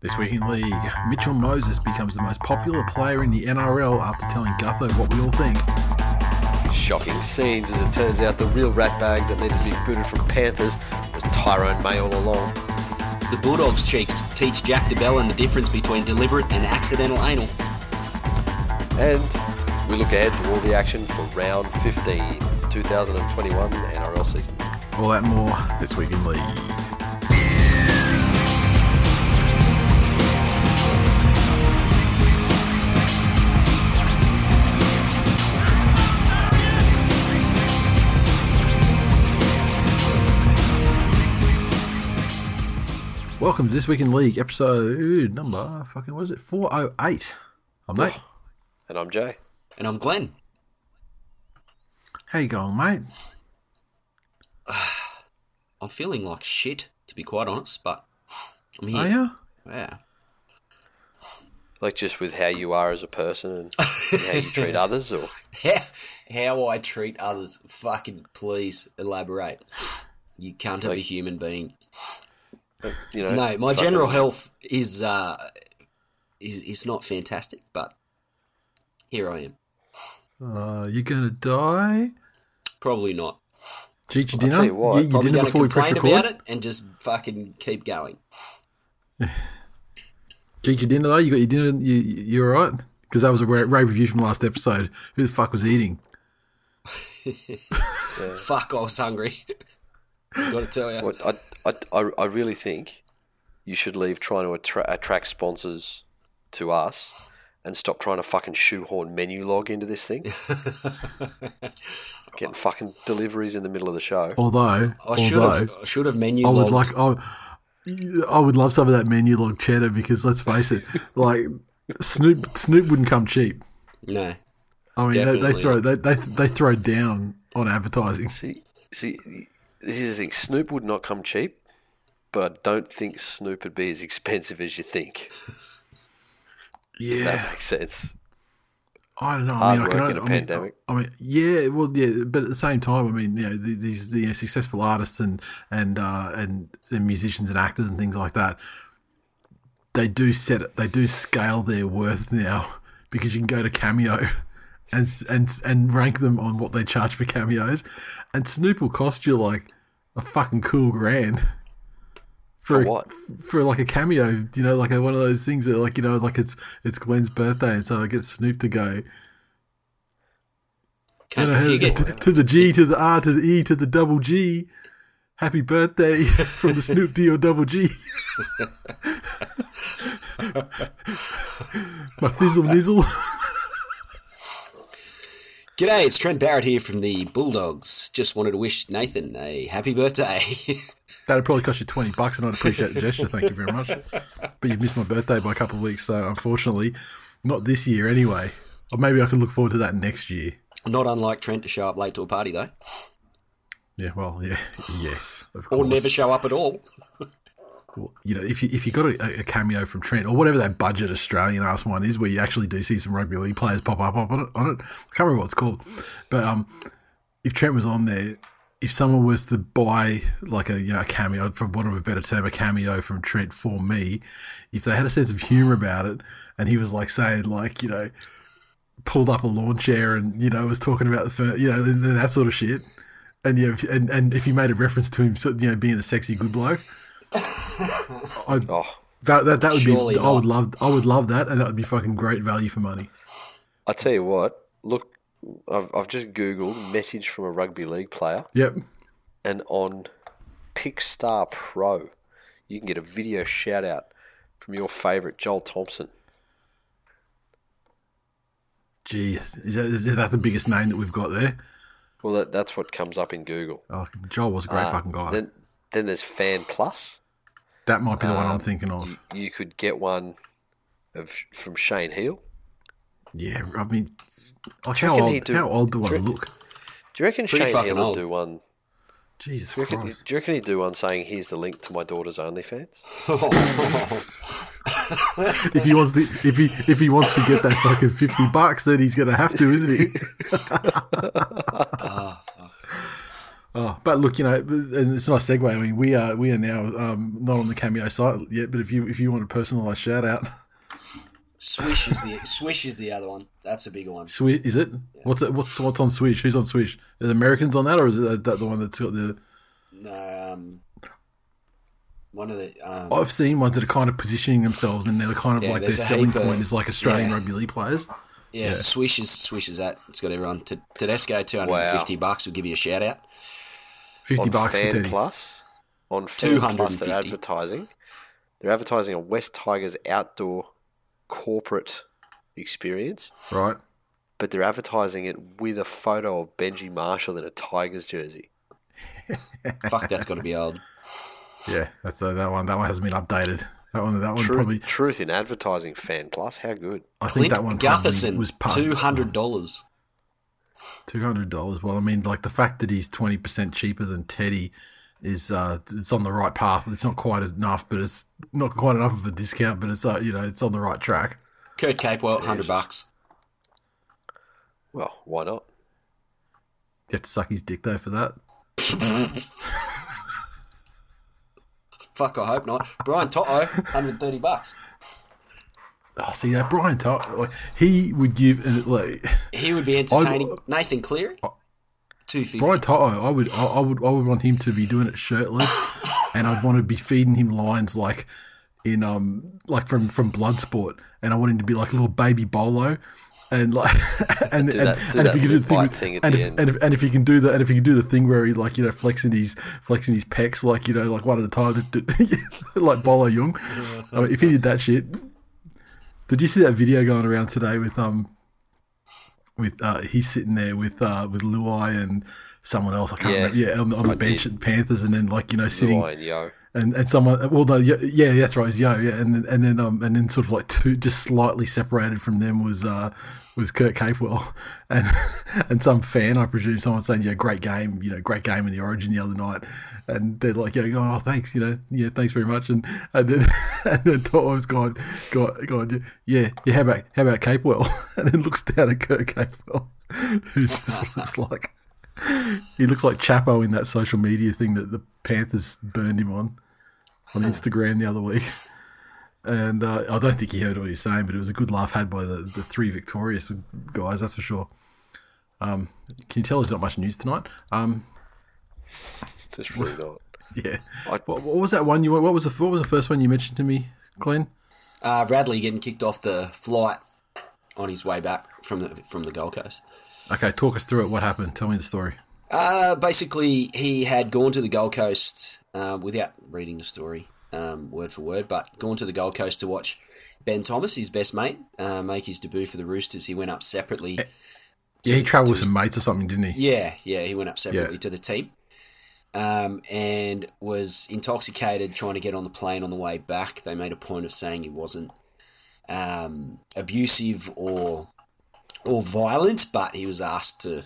This week in league, Mitchell Moses becomes the most popular player in the NRL after telling Gutho what we all think. Shocking scenes as it turns out the real ratbag that needed to be booted from Panthers was Tyrone May all along. The Bulldogs cheeks teach Jack de Belin the difference between deliberate and accidental anal. And we look ahead to all the action for round 15, of the 2021 NRL season. All that and more this week in league. Welcome to This Week in League, episode number fucking what is it? Four oh eight. I'm Nate. And I'm Jay. And I'm Glenn. How you going, mate? I'm feeling like shit, to be quite honest, but I'm here. Are you? Yeah. Like just with how you are as a person and how you treat others, or How, how I treat others. Fucking please elaborate. You can't have a human being. You know. No, my fucking- general health is uh is is not fantastic, but here I am. Uh, you gonna die? Probably not. Did you eat your I'll dinner? tell you what, You eat your Probably dinner going to before we press complain record. about it and just fucking keep going. Did you eat your dinner though? You got your dinner? You you all right? Because that was a rave rave review from last episode. Who the fuck was eating? Fuck, I was hungry. Got to tell you. What I, I, I, I really think you should leave trying to attra- attract sponsors to us and stop trying to fucking shoehorn Menulog into this thing. Getting fucking deliveries in the middle of the show. Although, I should although have I should have Menulog. I would logged. like I, I would love some of that Menulog cheddar because let's face it, like Snoop Snoop wouldn't come cheap. No. I mean, they, they throw they, they they throw down on advertising. See, see, here's the thing: Snoop would not come cheap, but I don't think Snoop would be as expensive as you think. Yeah, that makes sense. I don't know. I Hard mean, I can, work in a I mean, pandemic. I mean, yeah, well, yeah, but at the same time, I mean, you know, the- these the successful artists and and uh, and, and musicians and actors and things like that, they do set it, they do scale their worth now because you can go to Cameo. And, and and rank them on what they charge for cameos, and Snoop will cost you like a fucking cool grand For a- what? for like a cameo, you know, like a, one of those things that, like you know, like it's it's Gwen's birthday, and so I get Snoop to go, you know, you get, to, to the G to the R to the E to the double G. Happy birthday from the Snoop D or double G. My fizzle nizzle. G'day, it's Trent Barrett here from the Bulldogs. Just wanted to wish Nathan a happy birthday. That'd probably cost you twenty bucks, and I'd appreciate the gesture. Thank you very much. But you've missed my birthday by a couple of weeks, so unfortunately, not this year anyway. Or maybe I can look forward to that next year. Not unlike Trent to show up late to a party though, Yeah, well, yeah, yes, of course. or never show up at all. You know, if you if you got a, a cameo from Trent or whatever that budget Australian ass one is, where you actually do see some rugby league players pop up on it, on it. I can't remember what it's called, but um, if Trent was on there, if someone was to buy like a you know a cameo, for want of a better term, a cameo from Trent for me, if they had a sense of humour about it, and he was like saying like you know, pulled up a lawn chair and you know was talking about the fur, you know, that sort of shit. And yeah, if- and and if you made a reference to him, you know, being a sexy good bloke, I, Oh, that, that that would be. I would love. I would love that, and that would be fucking great value for money. I tell you what. Look, I've, I've just googled message from a rugby league player, Yep. and on Pickstar Pro, you can get a video shout out from your favourite Joel Thompson. Gee, is that, is that the biggest name that we've got there? Well, that, that's what comes up in Google. Oh, Joel was a great Ah, fucking guy. Then, then there's Fan Plus, That might be the one I'm Um, thinking of. You could get one of from Shane Heal. Yeah, I mean, like Do you how old? do- how old do I do you reckon- look? Do you reckon Pretty Shane fucking Heal would do one? Jesus Do you, reckon, Christ! do you reckon he'd do one saying, "Here's the link to my daughter's OnlyFans"? if he wants to, if he if he wants to get that fucking fifty bucks, then he's gonna have to, isn't he? Ah, fuck. Oh, but look, you know, and it's not a segue. I mean, we are we are now um, not on the cameo site yet, but if you if you want a personalised shout out, Swish is the Swish is the other one. That's a bigger one. Swish is it? What's it? What's what's on Swish? Who's on Swish? Are the Americans on that, or is it that the one that's got the? Um, one of the um, I've seen ones that are kind of positioning themselves, and they're kind of Yeah, like their selling heap of- point is like Australian yeah. rugby league players. yeah, Swish is Swish is that. It's got everyone. T- Tedesco, two hundred and fifty bucks. will give you a shout out. Fifty on bucks for Fan Teddy. Plus, on Fan Plus, Plus, they're advertising. They're advertising a West Tigers outdoor corporate experience, right? but they're advertising it with a photo of Benji Marshall in a Tigers jersey. Fuck, that's got to be old. Yeah, that's uh, that one. That one hasn't been updated. That one. That one Truth, probably. truth in advertising, Fan Plus, how good? I think that one probably Gutherson, was past two hundred dollars. Two hundred dollars. Well, I mean, like the fact that he's twenty percent cheaper than Teddy is uh, it's on the right path. It's not quite enough, but it's not quite enough of a discount. But it's uh, you know, it's on the right track. Kurt Capewell, hundred bucks. Well, why not? You have to suck his dick though for that. Fuck, I hope not. Brian To'o, hundred and thirty bucks. Oh, see that Brian Tot, like he would give uh, like He would be entertaining. Nathan Cleary, two fifty. Brian To'o. I would, I, I would, I would want him to be doing it shirtless, and I'd want to be feeding him lines like in um like from from Bloodsport, and I want him to be like a little baby bolo. And like, and Do and, that- do and if you can do the thing, with- thing at and, the if, end. and if and if you can do that, and if you can do the thing where he like you know flexing his flexing his pecs like you know like one at a time, like Bolo Yeung. I mean, if he did that shit, did you see that video going around today with um with uh he's sitting there with uh with Luai and someone else I can't Yeah, remember yeah on, the- on the I bench did. at Panthers and then like you know sitting Ryan Yeo. and and someone well no, yeah, yeah that's right it's Yeo yeah and then and then um and then sort of like two just slightly separated from them was uh was Kurt Capewell. And and some fan I presume someone saying yeah great game you know great game in the Origin the other night. And they're like yeah going oh thanks you know yeah thanks very much. And and then and then Toto's gone gone gone yeah yeah how about how about Capewell? And then looks down at Kurt Capewell who just looks like he looks like Chapo in that social media thing that the Panthers burned him on on Instagram the other week. And uh, I don't think he heard what he was saying, but it was a good laugh had by the, the three victorious guys, that's for sure. Um, can you tell there's not much news tonight? Um, Just really not. yeah. I- What, what was that one you? What was the what was the first one you mentioned to me, Glenn? Uh, Radley getting kicked off the flight on his way back from the from the Gold Coast. Okay, talk us through it. What happened? Tell me the story. Uh, basically, he had gone to the Gold Coast um, without reading the story um, word for word, but gone to the Gold Coast to watch Ben Thomas, his best mate, uh, make his debut for the Roosters. He went up separately. Yeah, he travelled with to some mates or something, didn't he? Yeah, yeah, he went up separately Yeah. to the team. Um, and was intoxicated trying to get on the plane on the way back. They made a point of saying he wasn't um, abusive or or violent, but he was asked to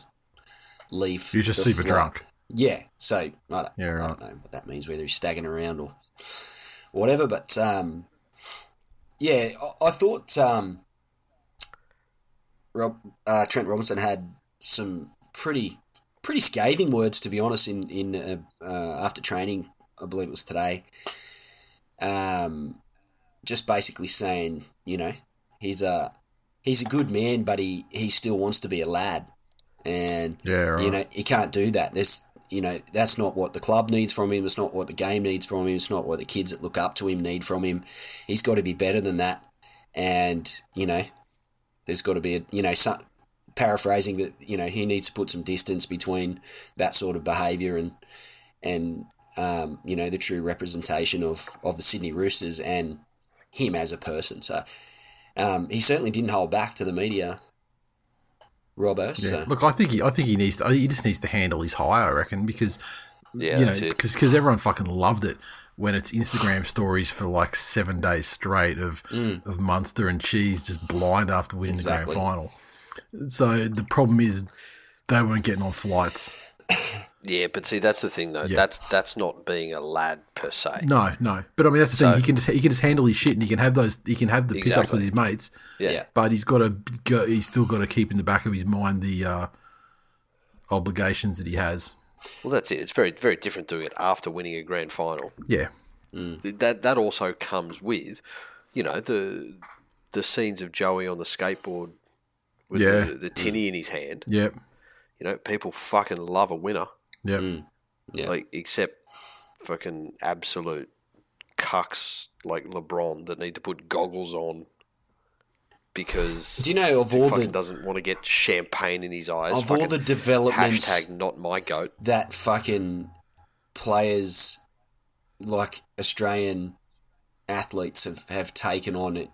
leave. He was just super flight. drunk. Yeah, so I don't, Yeah, I don't know what that means, whether he's staggering around or whatever. But um, yeah, I, I thought um, Rob, uh, Trent Robinson had some pretty pretty scathing words, to be honest. In in uh, uh, after training, I believe it was today. Um, just basically saying, you know, he's a he's a good man, but he, he still wants to be a lad, and Yeah, right. you know he can't do that. There's you know that's not what the club needs from him. It's not what the game needs from him. It's not what the kids that look up to him need from him. He's got to be better than that, and you know there's got to be a you know some, paraphrasing that you know he needs to put some distance between that sort of behaviour and and um, you know the true representation of of the Sydney Roosters and him as a person. So um, he certainly didn't hold back to the media, Robbo. Yeah. Look, I think he, I think he needs to. He just needs to handle his high. I reckon because Yeah, you know because everyone fucking loved it when it's Instagram stories for like seven days straight of Mm. of Munster and Cheese just blind after winning Exactly. the grand final. So the problem is they weren't getting on flights. Yeah, but see, that's the thing though. Yeah. That's that's not being a lad per se. No, no. But I mean that's the thing. He can just he can just handle his shit and he can have those he can have the piss ups with his mates. Yeah. Yeah. But he's got to go, he's still got to keep in the back of his mind the uh, obligations that he has. Well, that's it. It's very very different doing it after winning a grand final. Yeah. Th- That that also comes with, you know, the the scenes of Joey on the skateboard with Yeah. the, the tinny in his hand. Yep. You know, people fucking love a winner. Yep. Mm. Yeah. Like except fucking absolute cucks like LeBron that need to put goggles on because Do you know of he all fucking the doesn't want to get champagne in his eyes. of all the developments hashtag not my goat. that fucking players like Australian athletes have, have taken on it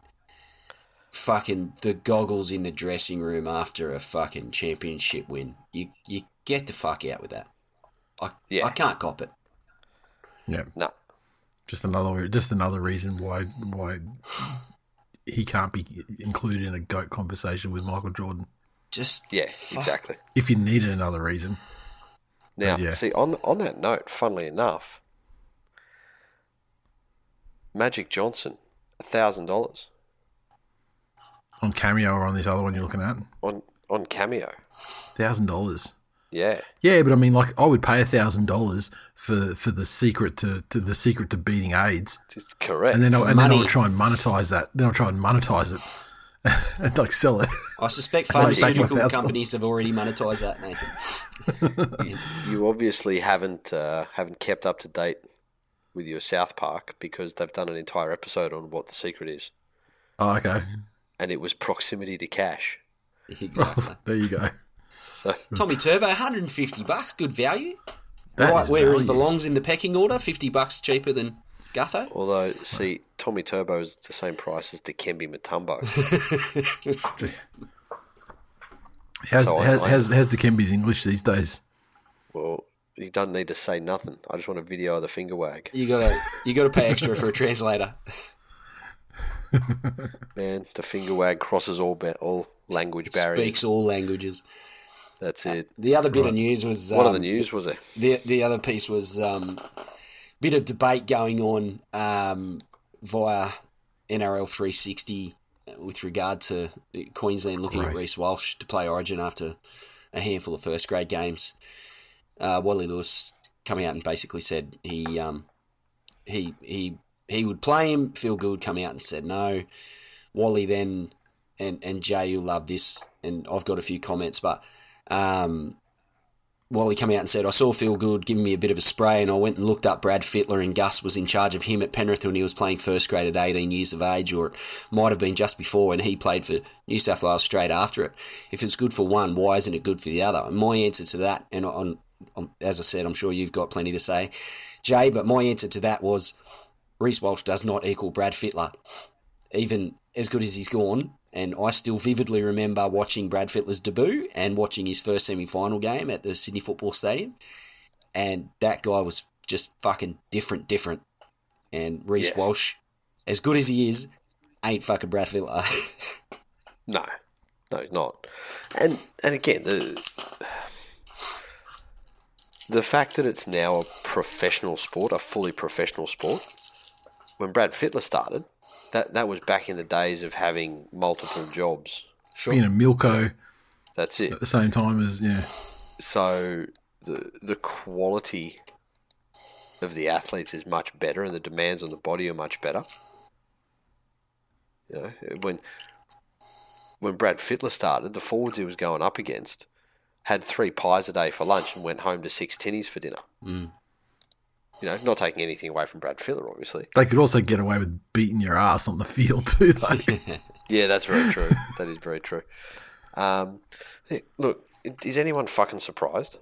fucking the goggles in the dressing room after a fucking championship win. You you get the fuck out with that. I Yeah. I can't cop it. Yeah. No, Just another just another reason why why he can't be included in a goat conversation with Michael Jordan. Just yeah, fuck. exactly. If you needed another reason. Now, yeah. see on on that note, funnily enough, Magic Johnson, thousand dollars On Cameo or on this other one you're looking at? on on Cameo. Thousand dollars. Yeah, Yeah, but I mean, like, I would pay a thousand dollars for for the secret to, to the secret to beating AIDS, it's correct. and then I, and then I money. would try and monetize that. Then I'll try and monetize it and like sell it. I suspect I'd like back my pharmaceutical $1,000. companies have already monetized that, Nathan. you obviously haven't uh, haven't kept up to date with your South Park because they've done an entire episode on what the secret is, Oh, okay, and it was proximity to cash. exactly. there you go. So Tommy Turbo, 150 bucks, good value. That right where value. he belongs in the pecking order, 50 bucks cheaper than Gutho. although see, Tommy Turbo is the same price as Dikembe Mutombo. How's So I- how's, I- how's, how's Dikembe's English these days? well, he doesn't need to say nothing. I just want a video of the finger wag. You gotta you gotta pay extra for a translator. Man, the finger wag crosses all ba- all language barriers. Speaks all languages. That's it. The other bit of news was What um, of the news was there? The the other piece was um, bit of debate going on um, via NRL 360 with regard to Queensland looking at Great. Reece Walsh to play Origin after a handful of first grade games. Uh, Wally Lewis coming out and basically said he um, he he he would play him. Phil Gould come out and said no. Wally then and and Jay, you'll love this, and I've got a few comments, but um, Wally come out and said, I saw Phil Gould giving me a bit of a spray, and I went and looked up Brad Fittler, and Gus was in charge of him at Penrith when he was playing first grade at 18 years of age, or it might have been just before when he played for New South Wales straight after it. If it's good for one, why isn't it good for the other? And my answer to that, and on, on, as I said, I'm sure you've got plenty to say, Jay, but my answer to that was Reece Walsh does not equal Brad Fittler. Even as good as he's gone, and I still vividly remember watching Brad Fittler's debut and watching his first semi final game at the Sydney Football Stadium. And that guy was just fucking different, different. And Reece Yes. Walsh, as good as he is, ain't fucking Brad Fittler. No, no, he's not. And and again, the the fact that it's now a professional sport, a fully professional sport. When Brad Fittler started, that that was back in the days of having multiple jobs. Being a Milko That's it. at the same time as yeah, So the the quality of the athletes is much better, and the demands on the body are much better. You know, when when Brad Fittler started, the forwards he was going up against had three pies a day for lunch and went home to six tinnies for dinner. Mm. You know, not taking anything away from Brad Fittler, obviously. they could also get away with beating your ass on the field too. Though. Yeah, that's very true. that is very true. Um, look, is anyone fucking surprised?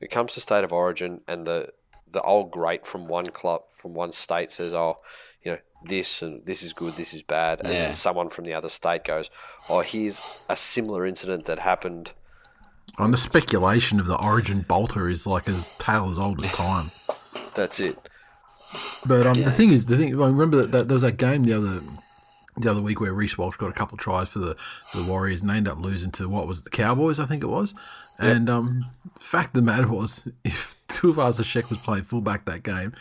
It comes to state of origin, and the the old great from one club from one state says, "Oh, you know, this and this is good, this is bad," and Yeah. then someone from the other state goes, "Oh, here's a similar incident that happened." On the speculation of the origin bolter is like as tale as old as time. That's it. But um, Yeah. the thing is, the thing. I remember that, that there was that game the other the other week where Reece Walsh got a couple of tries for the, the Warriors and they ended up losing to what was it, the Cowboys, I think it was. And um, fact of the matter was, if Tuivasa-Sheck was playing fullback that game,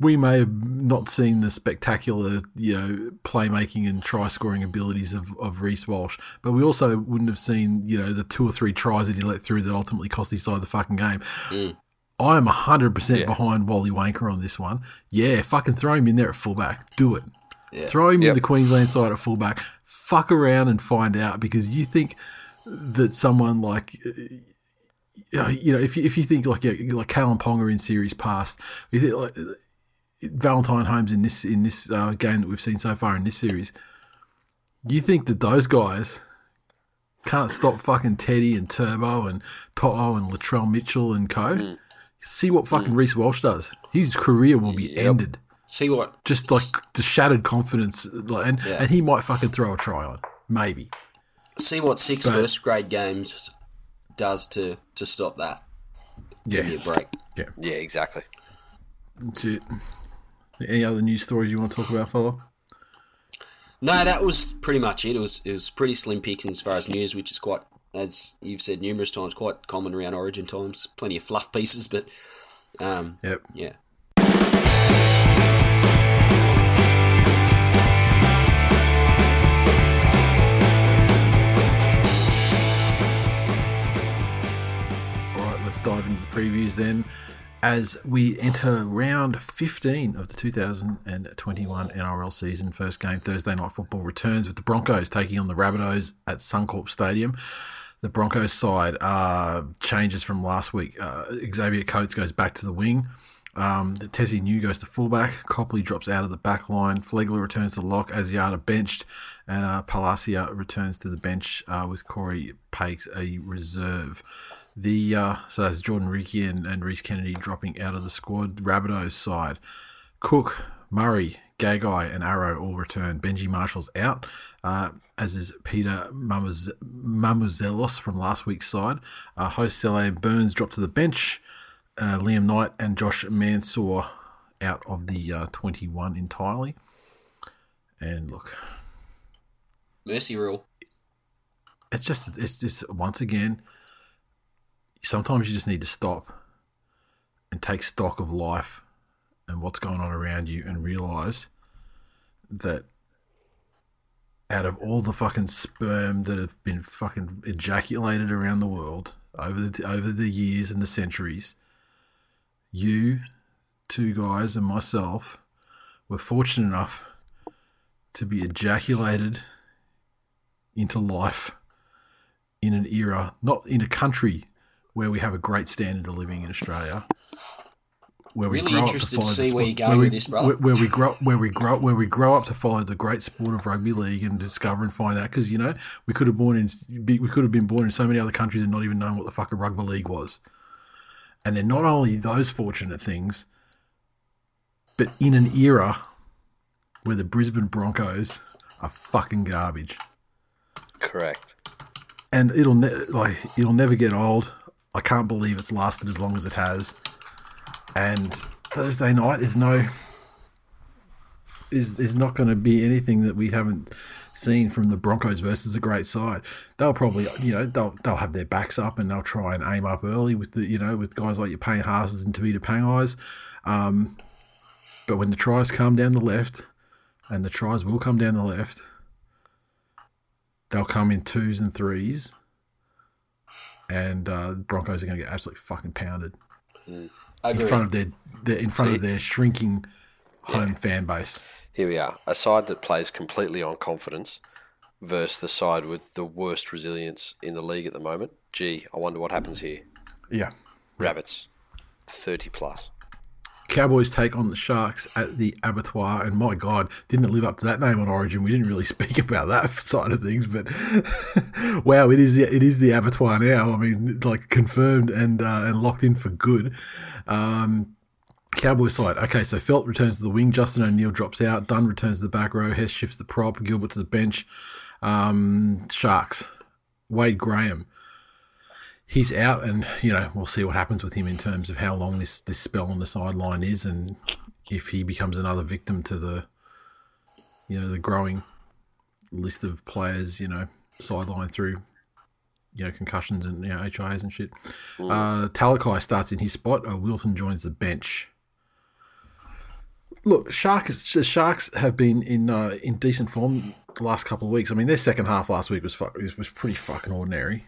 we may have not seen the spectacular, you know, playmaking and try scoring abilities of, of Reece Walsh, but we also wouldn't have seen, you know, the two or three tries that he let through that ultimately cost his side the fucking game. I am 100% Yeah. behind Wally Wanker on this one. Yeah, fucking throw him in there at fullback. Do it. Yeah. Throw him in the Queensland side at fullback. Fuck around and find out because you think that someone like. uh, You know, if you, if you think like yeah, like Kalyn Ponga in series past, you think like Valentine Holmes in this in this uh, game that we've seen so far in this series, you think that those guys can't stop fucking Teddy and Turbo and Toto and Latrell Mitchell and co. Hmm. See what fucking hmm. Reece Walsh does. His career will be ended. See what? Just like the shattered confidence, like, and Yeah. and he might fucking throw a try on, maybe. See what six But- first grade games does to to stop that. Give me a break. yeah, Yeah, exactly. that's it. Any other news stories you want to talk about, fella? No, that was pretty much it. It was it was pretty slim pickings as far as news, which is quite, as you've said numerous times, quite common around Origin times. Plenty of fluff pieces, but um, Yep. yeah. All right, let's dive into the previews then. As we enter round 15 of the 2021 NRL season, first game Thursday night football returns with the Broncos taking on the Rabbitohs at Suncorp Stadium. The Broncos side uh, changes from last week. Uh, Xavier Coates goes back to the wing. Um, Tesi Niu goes to fullback. Copley drops out of the back line. Flegler returns to lock. Asiata benched. And uh, Palasia returns to the bench uh, with Corey Pakes a reserve. The uh, So that's Jordan Riki and, and Rhys Kennedy dropping out of the squad. Rabbitohs side. Cook, Murray, Gagai, and Arrow all return. Benji Marshall's out, uh, as is Peter Mamuz- Mamouzelos from last week's side. Uh, host Sele and Burns dropped to the bench. Uh, Liam Knight and Josh Mansour out of the uh, 21 entirely. And look, Mercy rule. it's just, it's just once again, sometimes you just need to stop and take stock of life and what's going on around you and realize that out of all the fucking sperm that have been fucking ejaculated around the world over the over the years and the centuries, you two guys and myself were fortunate enough to be ejaculated into life in an era, not in a country where we have a great standard of living in Australia. Where we Really grow interested up to, to see where you're going we- with this, brother. Where, where we grow, where we grow, where we grow up to follow the great sport of rugby league and discover and find out. Because you know, we could have born in, we could have been born in so many other countries and not even known what the fuck a rugby league was. And then not only those fortunate things, but in an era where the Brisbane Broncos are fucking garbage Correct. and it'll ne- like it'll never get old. I can't believe it's lasted as long as it has. And Thursday night is no is is not going to be anything that we haven't seen from the Broncos versus a great side. They'll probably you know they'll they'll have their backs up and they'll try and aim up early with the you know with guys like your Payne Haas's and Tevita Pangais. Um, but when the tries come down the left, and the tries will come down the left, they'll come in twos and threes, and uh, Broncos are going to get absolutely fucking pounded in Agreed. front of their, their in front of their shrinking home fan base. Here we are. A side that plays completely on confidence versus the side with the worst resilience in the league at the moment. Gee, I wonder what happens here. Yeah. Rabbits, 30 plus. Cowboys take on the Sharks at the Abattoir, and my God, didn't it live up to that name on Origin? We didn't really speak about that side of things, but wow, it is the, it is the Abattoir now. I mean, like confirmed and uh, and locked in for good. Um, Cowboy side. Okay, so Feldt returns to the wing. Justin O'Neill drops out. Dunn returns to the back row. Hess shifts the prop. Gilbert to the bench. Um, Sharks. Wade Graham. He's out, and you know we'll see what happens with him in terms of how long this this spell on the sideline is, and if he becomes another victim to the, you know, the growing list of players, you know, sidelined through, you know, concussions and you know HIAs and shit. Uh, Talakai starts in his spot. Uh, Wilton joins the bench. Look, Sharks Sharks have been in uh, in decent form the last couple of weeks. I mean, their second half last week was fuck, was, was pretty fucking ordinary.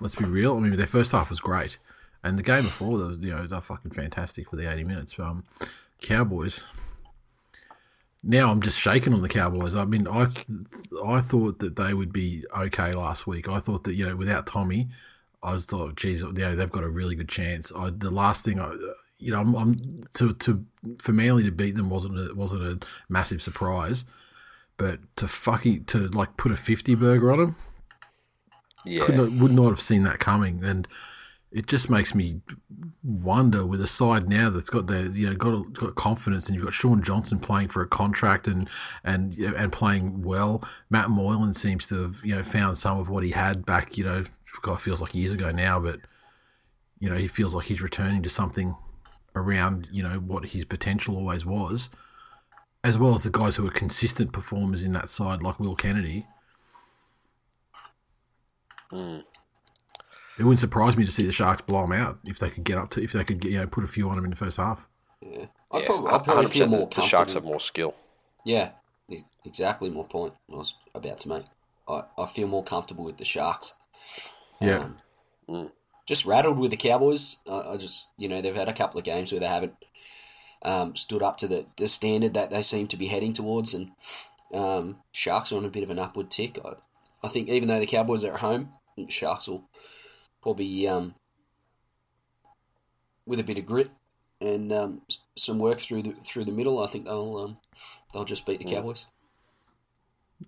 Let's be real. I mean, their first half was great, and the game before, was, you know, they're fucking fantastic for the eighty minutes. Um, Cowboys. Now I'm just shaking on the Cowboys. I mean, I I thought that they would be okay last week. I thought that you know without Tommy, I was thought, geez, you know, they've got a really good chance. I, the last thing I, you know, I'm, I'm to to for Manly to beat them wasn't a, wasn't a massive surprise, but to fucking to like put a fifty burger on them, Yeah. could not, would not have seen that coming, and it just makes me wonder with a side now that's got the you know got got confidence, and you've got Shaun Johnson playing for a contract and and and playing well. Matt Moylan seems to have you know found some of what he had back you know God feels like years ago now, but you know he feels like he's returning to something around you know what his potential always was. As well as the guys who are consistent performers in that side, like Will Kennedy, It wouldn't surprise me to see the Sharks blow them out if they could get up to if they could get, you know put a few on them in the first half. I'd Yeah, probably, I'd probably feel more the, the Sharks have more skill. Yeah, exactly my point I was about to make. I, I feel more comfortable with the Sharks. Yeah, Um, just rattled with the Cowboys. I, I just, you know, they've had a couple of games where they haven't um, stood up to the, the standard that they seem to be heading towards, and um, Sharks are on a bit of an upward tick. I, I think even though the Cowboys are at home, I think Sharks will probably, um, with a bit of grit and um, some work through the through the middle, I think they'll um, they'll just beat the Cowboys.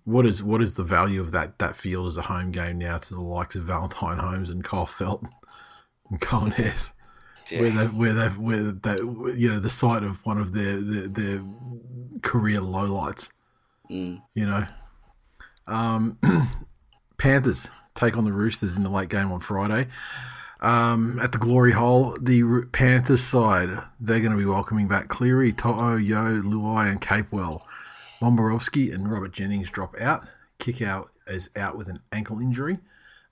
what is what is the value of that that field as a home game now to the likes of Valentine Holmes and Kyle Feldt and Coen Hess? Where they where they where they you know the site of one of their their, their career lowlights. Mm. You know, um, Panthers take on the Roosters in the late game on Friday. Um, at the Glory Hole, the Panthers side, they're going to be welcoming back Cleary, To'o, Yeo, Luai, and Capewell. Momirovski and Robert Jennings drop out. Kikau is out with an ankle injury.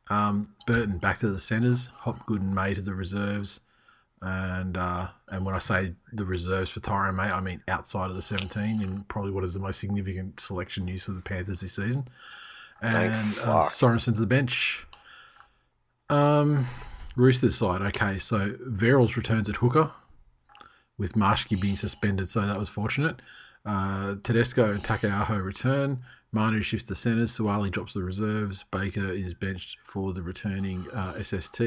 Um, Burton back to the centres. Hopgood and May to the reserves. And uh, and when I say the reserves for Tyrone May, I mean outside of the 17 and probably what is the most significant selection news for the Panthers this season. And uh. Sorensen to the bench. Um, Roosters side, okay, so Verrills returns at hooker with Marshke being suspended, so that was fortunate. Uh, Tedesco and Taukeiaho return. Manu shifts to centres. Suaalii drops the reserves. Baker is benched for the returning uh, SST.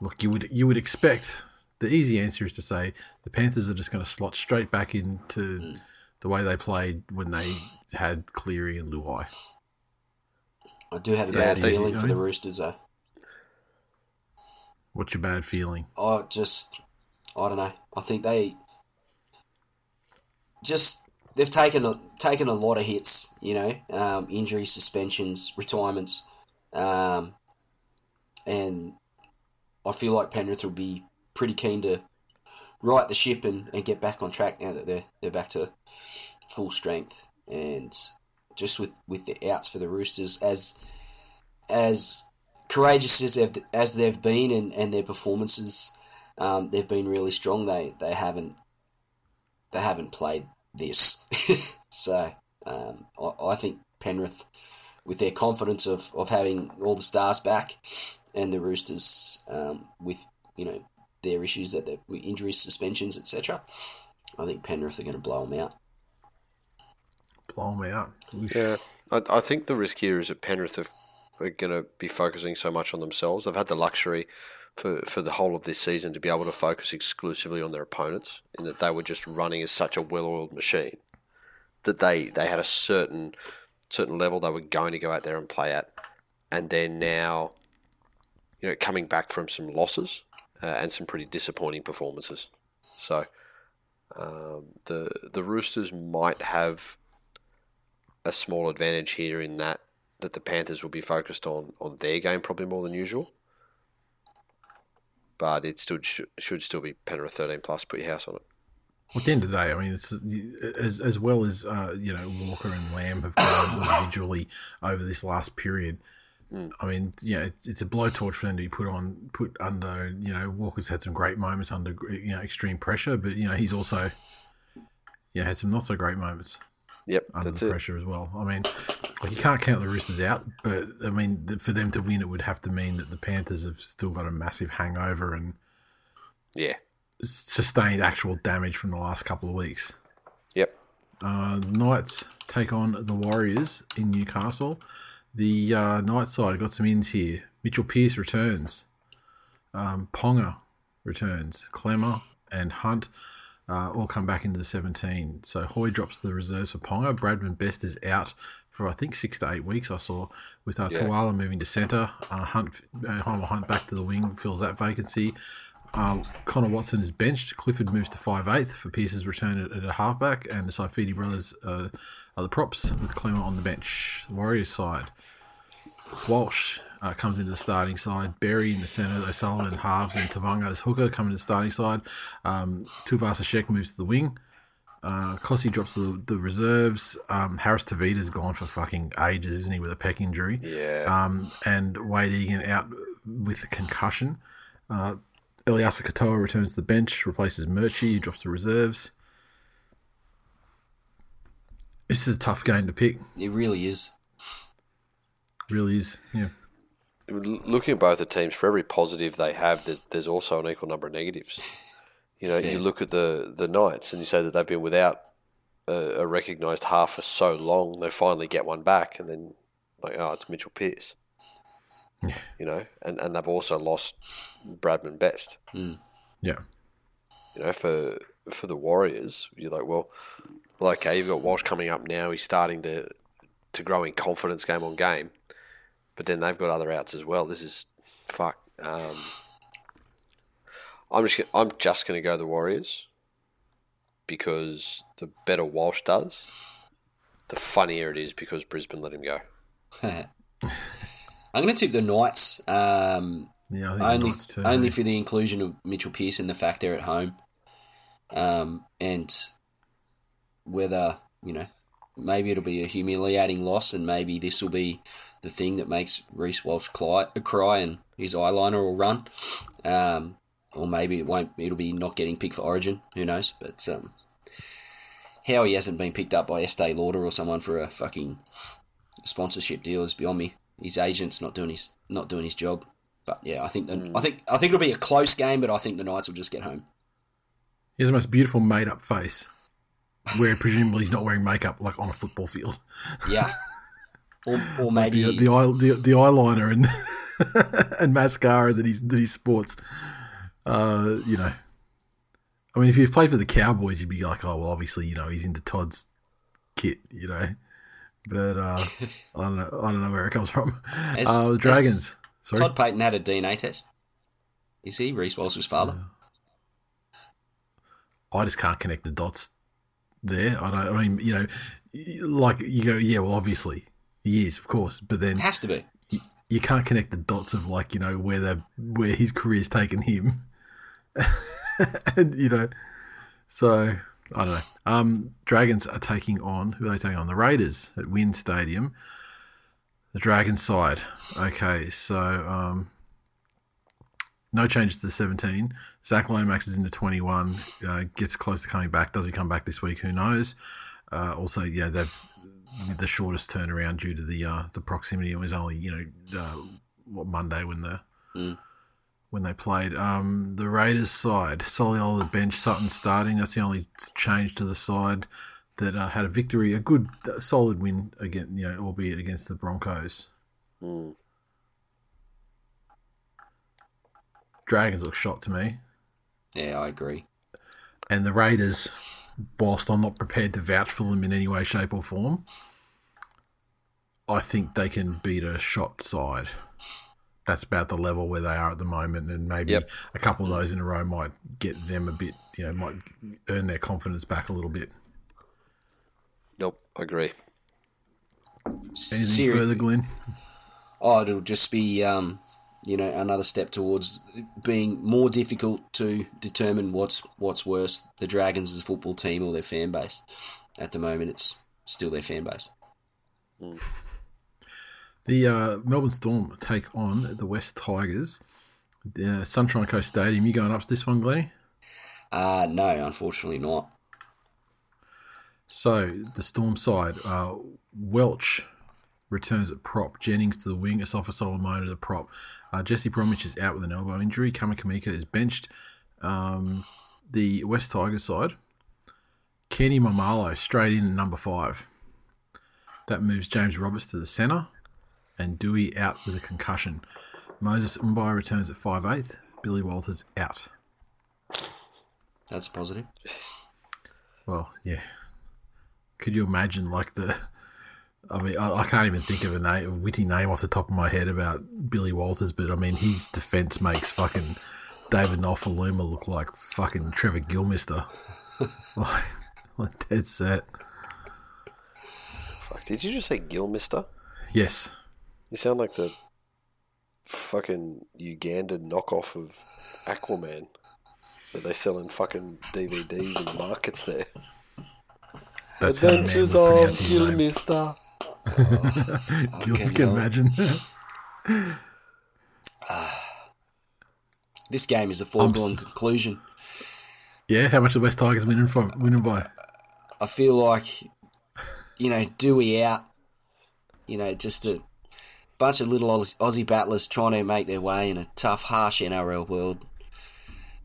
Look, you would you would expect the easy answer is to say the Panthers are just going to slot straight back into the way they played when they had Cleary and Luai. I do have a Yeah, bad they- feeling for the Roosters though. What's your bad feeling? I just, I don't know. I think they just they've taken a taken a lot of hits. You know, um, injuries, suspensions, retirements, um, and I feel like Penrith will be pretty keen to right the ship and, and get back on track now that they're they're back to full strength and just with with the outs for the Roosters as as courageous as they've, as they've been and, and their performances, um, they've been really strong. They they haven't they haven't played this, so um, I, I think Penrith, with their confidence of, of having all the stars back, and the Roosters um, with you know their issues that they injuries, suspensions, etc. I think Penrith are going to blow them out. Blow. Yeah, I, I think the risk here is that Penrith are, are going to be focusing so much on themselves. They've had the luxury for, for the whole of this season to be able to focus exclusively on their opponents, in that they were just running as such a well-oiled machine that they, they had a certain certain level they were going to go out there and play at, and they're now, you know, coming back from some losses uh, and some pretty disappointing performances. So, um, the the Roosters might have a small advantage here in that that the Panthers will be focused on on their game probably more than usual. but it still should, should still be Penrith thirteen plus. Put your house on it. Well, at the end of the day, I mean, it's as as well as uh, you know Walker and Lam have gone individually over this last period. I mean, you know, it's, it's a blowtorch for them to be put on, put under. You know, Walker's had some great moments under you know extreme pressure, but you know he's also yeah had some not so great moments Yep, under that's the it. pressure as well. I mean, like you can't count the Roosters out, but I mean, for them to win, it would have to mean that the Panthers have still got a massive hangover and Yeah. sustained actual damage from the last couple of weeks. Yep. Uh, Knights take on the Warriors in Newcastle. The uh, Knights side got some ins here. Mitchell Pearce returns. Um, Ponga returns. Klemmer and Hunt uh, all come back into the 17. So Hoy drops to the reserves for Ponga. Bradman Best is out for I think six to eight weeks. I saw with uh, Yeah. Tuala moving to centre. Uh, Hunt, uh, Hunt back to the wing fills that vacancy. Um, Connor Watson is benched. Clifford moves to 5'8 for Pearce's return at, at a halfback. And the Saifiti brothers uh, are the props with Klemmer on the bench. The Warriors side. Walsh uh, comes into the starting side. Berry in the centre. O'Sullivan halves and Tevaga as hooker come into the starting side. Um, Tuivasa-Sheck moves to the wing. Uh, Kossi drops to the, the reserves. Um, Harris Tavita's gone for fucking ages, isn't he, with a peck injury? Yeah. Um, and Wayde Egan out with a concussion. Uh, Eliasa Katoa returns to the bench, replaces Murchie, he drops to reserves. This is a tough game to pick. It really is. Really is. Yeah. L- Looking at both the teams, for every positive they have, there's there's also an equal number of negatives. You know, Fair. you look at the the Knights and you say that they've been without a, a recognised half for so long. They finally get one back, and then like, oh, it's Mitchell Pearce. You know, and, and they've also lost Bradman Best. Hmm. Yeah. You know, for for the Warriors, you're like, well, well, okay, you've got Walsh coming up now. He's starting to to grow in confidence game on game, but then they've got other outs as well. This is fuck. Um, I'm just gonna, I'm just going to go the Warriors because the better Walsh does, the funnier it is because Brisbane let him go. I'm going to tip the Knights. Um, Yeah, I think only too, only for the inclusion of Mitchell Pearce and the fact they're at home, um, and whether you know maybe it'll be a humiliating loss, and maybe this will be the thing that makes Reece Walsh cry, cry and his eyeliner will run, um, or maybe it won't. It'll be not getting picked for Origin. Who knows? But um, how he hasn't been picked up by Estee Lauder or someone for a fucking sponsorship deal is beyond me. His agent's not doing his not doing his job. But yeah, I think the, I think I think it'll be a close game, but I think the Knights will just get home. He has the most beautiful made up face where presumably he's not wearing makeup like on a football field. Yeah, or, or maybe The, the, eye, the, the eyeliner and and mascara that he's that he sports. Uh, you know, I mean, if you played for the Cowboys, you'd be like, oh well, obviously, you know, he's into Todd's kit, you know. But uh, I don't know. I don't know where it comes from. Has- uh, the Dragons. Sorry. Todd Payten had a DNA test. Is he Reece Walsh's father? I just can't connect the dots there. I don't. I mean, you know, like you go, yeah. Well, obviously he is, of course, but then It has to be. you, you can't connect the dots of like you know where the where his career's taken him, and you know, so I don't know. Um, Dragons are taking on who are they taking on? The Raiders at WIN Stadium. The Dragon side. Okay, so um, no changes to 17. Zach Lomax is into 21. Uh, gets close to coming back. Does he come back this week? Who knows? Uh, also, yeah, they've the shortest turnaround due to the uh, the proximity. It was only you know uh, what Monday when the when they played. Um, the Raiders side, Soliola the bench, Sutton starting. That's the only change to the side that uh, had a victory, a good uh, solid win again, you know, albeit against the Broncos. Dragons look shot to me. Yeah, I agree. And the Raiders, whilst I'm not prepared to vouch for them in any way, shape, or form, I think they can beat a shot side. That's about the level where they are at the moment, and maybe Yep. a couple of those in a row might get them a bit, you know, might earn their confidence back a little bit. Nope, I agree. Anything Seri- further, Glenn? Oh, it'll just be um, you know, another step towards being more difficult to determine what's what's worse, the Dragons as a football team or their fan base. At the moment, it's still their fan base. The uh, Melbourne Storm take on the West Tigers. The uh, Sunshine Coast Stadium. You going up to this one, Glennie? Uh, no, unfortunately not. So the Storm side, uh, Welch returns at prop. Jennings to the wing. Asofa-Solomona to the prop. Uh, Jesse Bromwich is out with an elbow injury. Kamikamica is benched. Um, the West Tigers side, Kenny Maumalo straight in at number five. That moves James Roberts to the centre, and Dewey out with a concussion. Moses Mbye returns at five eighth. Billy Walters out. That's positive. Well, yeah. Could you imagine like the? I mean, I, I can't even think of a name, a witty name off the top of my head about Billy Walters, but I mean, his defense makes fucking David Nofoaluma look like fucking Trevor Gilmister. like, like dead set. Fuck, did you just say Gilmister? Yes. You sound like the fucking Ugandan knockoff of Aquaman that they sell in fucking DVDs in markets there. That's how the man Adventures of. Gilmister. Fucking you can hell. imagine. This game is a foregone s- conclusion. yeah, how much the West Tigers winning from winning by? I feel like, you know, Dewey out, you know, just a bunch of little Aussie, Aussie battlers trying to make their way in a tough, harsh NRL world.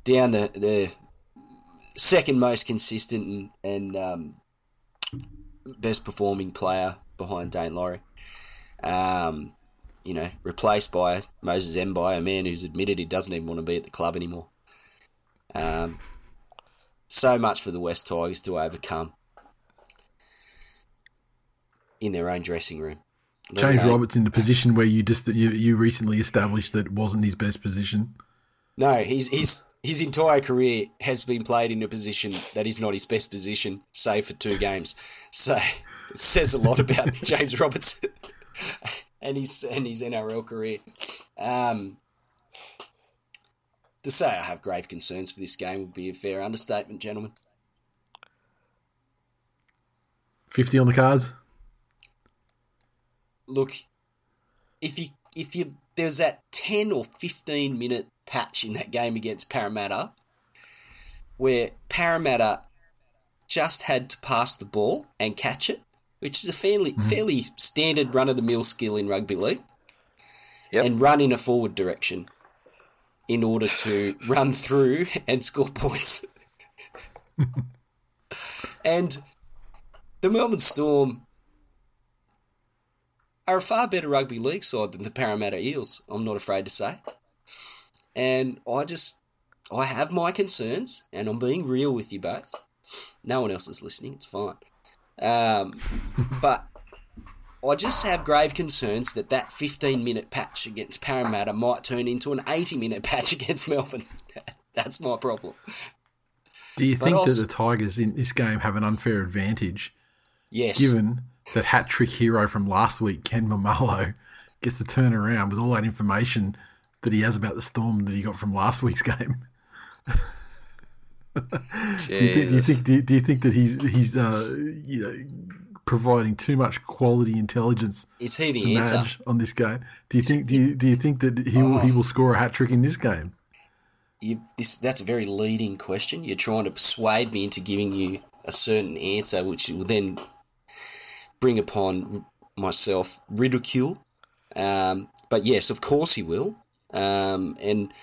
Down the, the second most consistent and, and um, best performing player behind Daine Laurie. Um, you know, replaced by Moses Mbye, a man who's admitted he doesn't even want to be at the club anymore. Um, so much for the West Tigers to overcome in their own dressing room. James Roberts in the position where you just you, you recently established that it wasn't his best position. No, he's his his entire career has been played in a position that is not his best position, save for two games. So it says a lot about James Roberts and his and his NRL career. Um, to say I have grave concerns for this game would be a fair understatement, gentlemen. Fifty on the cards. look, if you if you there's that ten or fifteen minute patch in that game against Parramatta, where Parramatta just had to pass the ball and catch it, which is a fairly mm-hmm. fairly standard run of the mill skill in rugby league, Yep. and run in a forward direction in order to run through and score points. and the Melbourne Storm are a far better rugby league side than the Parramatta Eels, I'm not afraid to say. And I just, I have my concerns, and I'm being real with you both. No one else is listening, it's fine. Um, but I just have grave concerns that that 15 minute patch against Parramatta might turn into an 80 minute patch against Melbourne. That's my problem. Do you But think also- that the Tigers in this game have an unfair advantage, Yes. given that hat trick hero from last week, Ken Maumalo, gets to turn around with all that information that he has about the Storm that he got from last week's game? Do you think? Do you think? Do you, do you think that he's he's uh, you know providing too much quality intelligence Is he the answer? On this game? Do you think? Do you, do you think that he will Oh. he will score a hat trick in this game? you, this that's a very leading question. You're trying to persuade me into giving you a certain answer, which will then bring upon myself ridicule. Um, but yes, of course he will. Um, and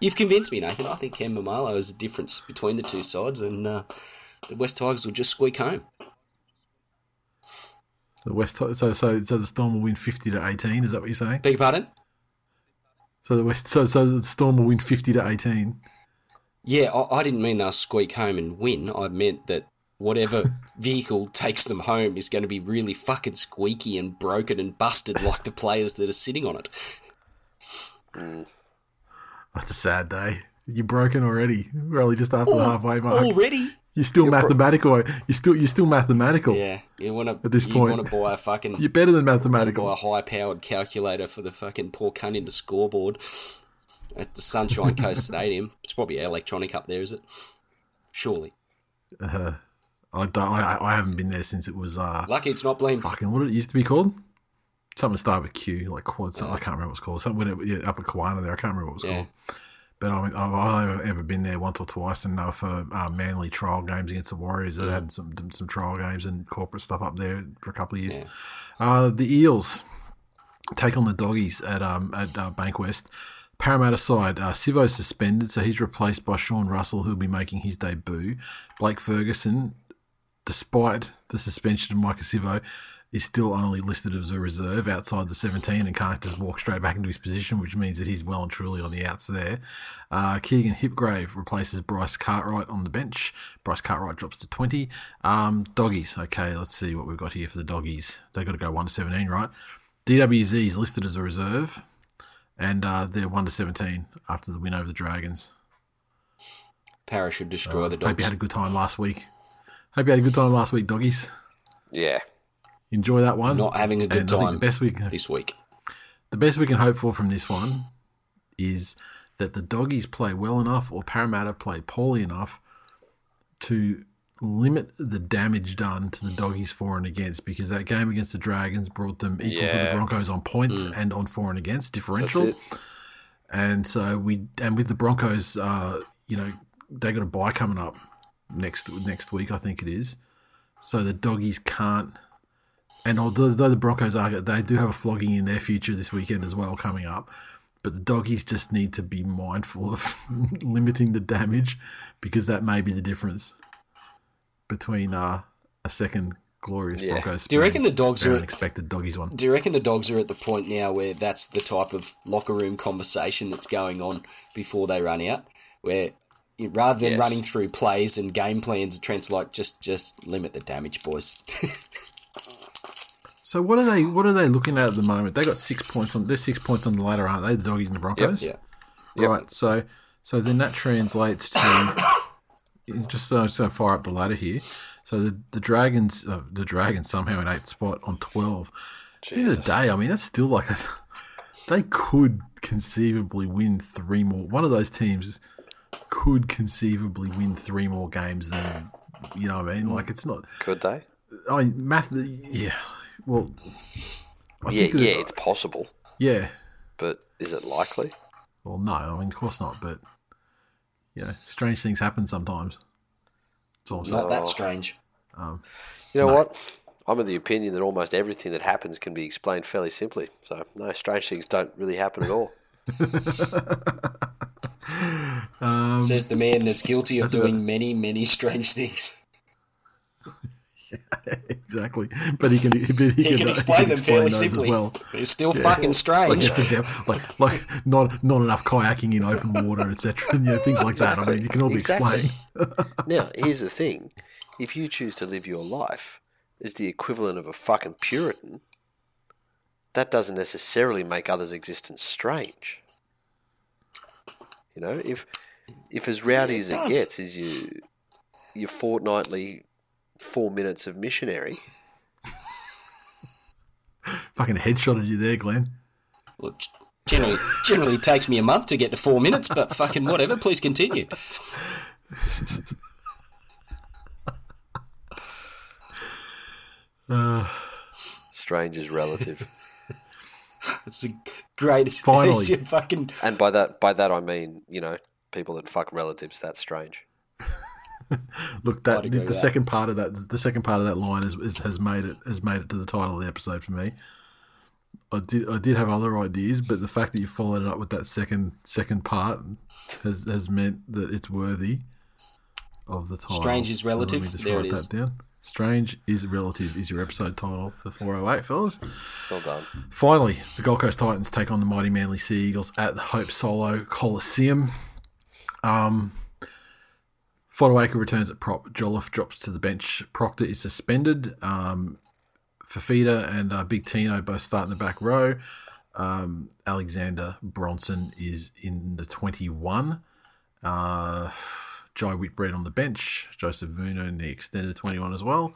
you've convinced me, Nathan. I think Ken Maumalo is the difference between the two sides, and uh, the West Tigers will just squeak home. The West so so so the Storm will win fifty to eighteen. Is that what you're saying? Beg your pardon? So the West so so the Storm will win fifty to eighteen. Yeah, I, I didn't mean they'll squeak home and win. I meant that whatever vehicle takes them home is going to be really fucking squeaky and broken and busted like the players that are sitting on it. That's a sad day. You're broken already. We're only just after the halfway mark. Already? You're still You're mathematical. You're still you're still mathematical. Yeah, you want to At this you point. want to buy a fucking You're better than buy mathematical. a high-powered calculator for the fucking poor cunt in the scoreboard at the Sunshine Coast Stadium. It's probably electronic up there, is it? Surely. I don't. I, I haven't been there since it was uh Lucky it's not blamed. fucking what it used to be called. Something started with Q, like quad. Something, I can't remember what it's called. Something when it, yeah, up at Kawana there. I can't remember what it was Yeah. called. But I mean, I've only ever been there once or twice, and for uh, Manly trial games against the Warriors. They had some some trial games and corporate stuff up there for a couple of years. Uh, the Eels take on the Doggies at um at uh, Bankwest. Parramatta side, uh, Sivo's suspended, so he's replaced by Sean Russell, who'll be making his debut. Blake Ferguson, despite the suspension of Maika Sivo, is still only listed as a reserve outside the 17 and can't just walk straight back into his position, which means that he's well and truly on the outs there. Uh, Keegan Hipgrave replaces Bryce Cartwright on the bench. Bryce Cartwright drops to 20. Um, doggies, okay, let's see what we've got here for the doggies. They've got to go 1 to 17, right? DWZ is listed as a reserve, and uh, they're 1 to 17 after the win over the Dragons. Para should destroy the Hope you had a good time last week. Hope you had a good time last week, doggies. Yeah. Enjoy that one. Not having a good And time the best we can, this week. the best we can hope for from this one is that the doggies play well enough or Parramatta play poorly enough to limit the damage done to the doggies for and against because that game against the Dragons brought them equal to the Broncos on points and on for and against differential. And so we and with the Broncos, uh, you know, they got a bye coming up next next week, I think it is. So the doggies can't. And although, although the Broncos are, they do have a flogging in their future this weekend as well coming up. But the doggies just need to be mindful of limiting the damage because that may be the difference between uh, a second glorious Yeah. Broncos. Do you reckon the Dogs are- an expected doggies one? Do you reckon the dogs are at the point now where that's the type of locker room conversation that's going on before they run out? Where rather than Yes. running through plays and game plans, Trent's like, just just limit the damage, boys. So what are they? What are they looking at at the moment? They got six points on. They're six points on the ladder, aren't they? The doggies and the Broncos. yeah. Right. So so then that translates to just so so far up the ladder here. So the the dragons uh, the dragons somehow in eighth spot on twelve. End of the day, I mean that's still like a, they could conceivably win three more. One of those teams could conceivably win three more games than you know what I mean. Like it's not. Could they? I mean math. Yeah. Well. I Yeah, think yeah, it's possible. yeah. But is it likely? Well, no, I mean, of course not. But you know, strange things happen sometimes. It's all I'm saying. Not that strange. Um, you know what? I'm of the opinion that almost everything that happens can be explained fairly simply. So, no, strange things don't really happen at all. Um, Says the man that's guilty of that's doing about- many, many strange things. exactly. But he can. But he, He can, can uh, explain them fairly those as simply. well. It's still fucking Like, strange. for example, like like not not enough kayaking in open water, etc. You know, things like that. I mean, you can all be Exactly. explained. Now, here's the thing if you choose to live your life as the equivalent of a fucking Puritan, that doesn't necessarily make others' existence strange. You know, if if as rowdy as it does. gets is you your fortnightly four minutes of missionary, Fucking headshotted you there, Glenn. Well, g- generally, generally takes me a month to get to four minutes, but fucking whatever. Please continue. strange is relative. It's the greatest. Finally. fucking and by that by that I mean, you know, people that fuck relatives, that's strange. Look, that the, the second part of that, the second part of that line is, is has made it has made it to the title of the episode for me. I did I did have other ideas, but the fact that you followed it up with that second second part has has meant that it's worthy of the title. Strange is So relative. just There write it is. That down. Strange is relative is your episode title for 408, fellas. Well done. Finally, the Gold Coast Titans take on the mighty Manly Sea Eagles at the Hope Solo Coliseum. Um, Fotuaika returns at prop. Jolliffe drops to the bench. Proctor is suspended. Um, Fifita and uh, Big Tino both start in the back row. Um, Alexander Brimson is in the 21. Uh, Jai Whitbread on the bench, Joseph Vuna in the extended 21 as well.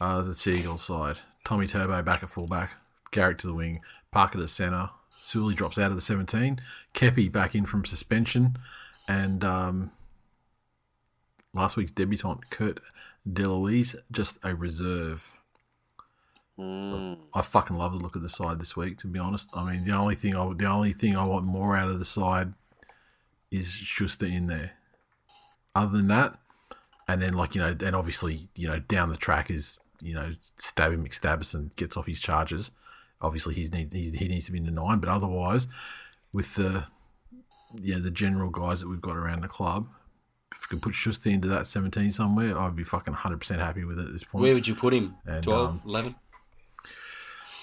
Uh, the Seagulls side. Tommy Turbo back at fullback, Garrick to the wing, Parker to centre. Sully drops out of the 17. Keppie back in from suspension. And um, last week's debutant, Kurt De Luis, just a reserve. Hmm. I fucking love the look of the side this week. To be honest, I mean the only thing I the only thing I want more out of the side is Schuster in there. Other than that, and then like you know, and obviously you know down the track is you know Stabby McStabberson gets off his charges. Obviously he's need he's, he needs to be in the nine, but otherwise with the yeah the general guys that we've got around the club, if you could put Schuster into that seventeen somewhere, I'd be fucking hundred percent happy with it at this point. Where would you put him? And, 12, um, 11?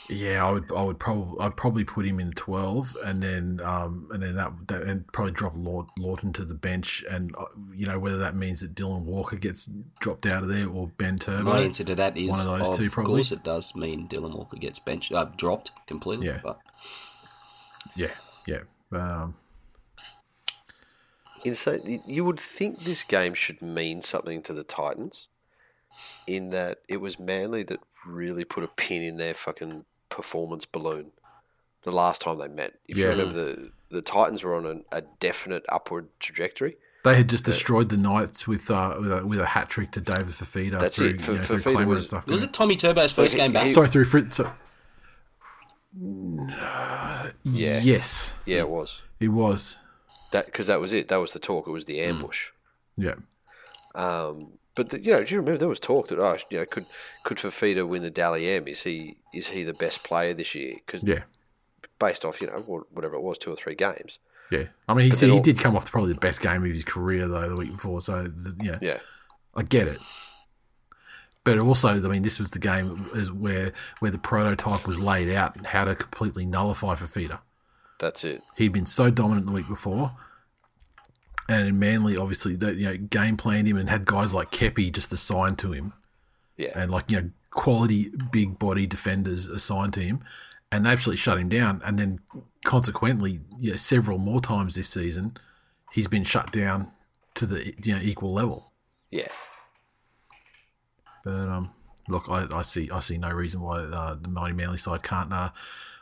Yeah, I would. I would probably. I'd probably put him in twelve, and then, um, and then that, that and probably drop Lord, Lawton to the bench, and uh, you know whether that means that Dylan Walker gets dropped out of there or Ben Turbo. My answer to that is, one of those of two, probably. Of course, it does mean Dylan Walker gets benched, uh, dropped completely. Yeah. But Yeah, yeah. Um, In so, you would think this game should mean something to the Titans, in that it was Manly that really put a pin in their fucking performance balloon the last time they met. If you remember, the the Titans were on an, a definite upward trajectory. they had just destroyed the Knights with uh, with a, with a hat trick to David Fifita. That's through, it. Fa- you know, through Fifita was- and stuff. was it Tommy Turbo's first he- game back? he- Sorry, through Frit. So, Yeah, yes, yeah, it was it was. That because that was it. That was the talk. It was the ambush. Yeah, Um, but the, you know, do you remember there was talk that oh, you know, could could Fifita win the Dally M? Is he is he the best player this year? Because yeah, based off you know whatever it was, two or three games. yeah. I mean, he, he all- did come off probably the best game of his career though the week before. So yeah, Yeah, I get it. But also, I mean, this was the game is where where the prototype was laid out how to completely nullify Fifita. That's it. He'd been so dominant the week before, and in Manly, obviously, they you know game planned him and had guys like Keppie just assigned to him, Yeah, and like you know quality big body defenders assigned to him, and they absolutely shut him down. And then consequently, yeah, several more times this season, he's been shut down to the you know equal level. yeah. But um, look, I, I see I see no reason why uh, the mighty Manly side can't uh,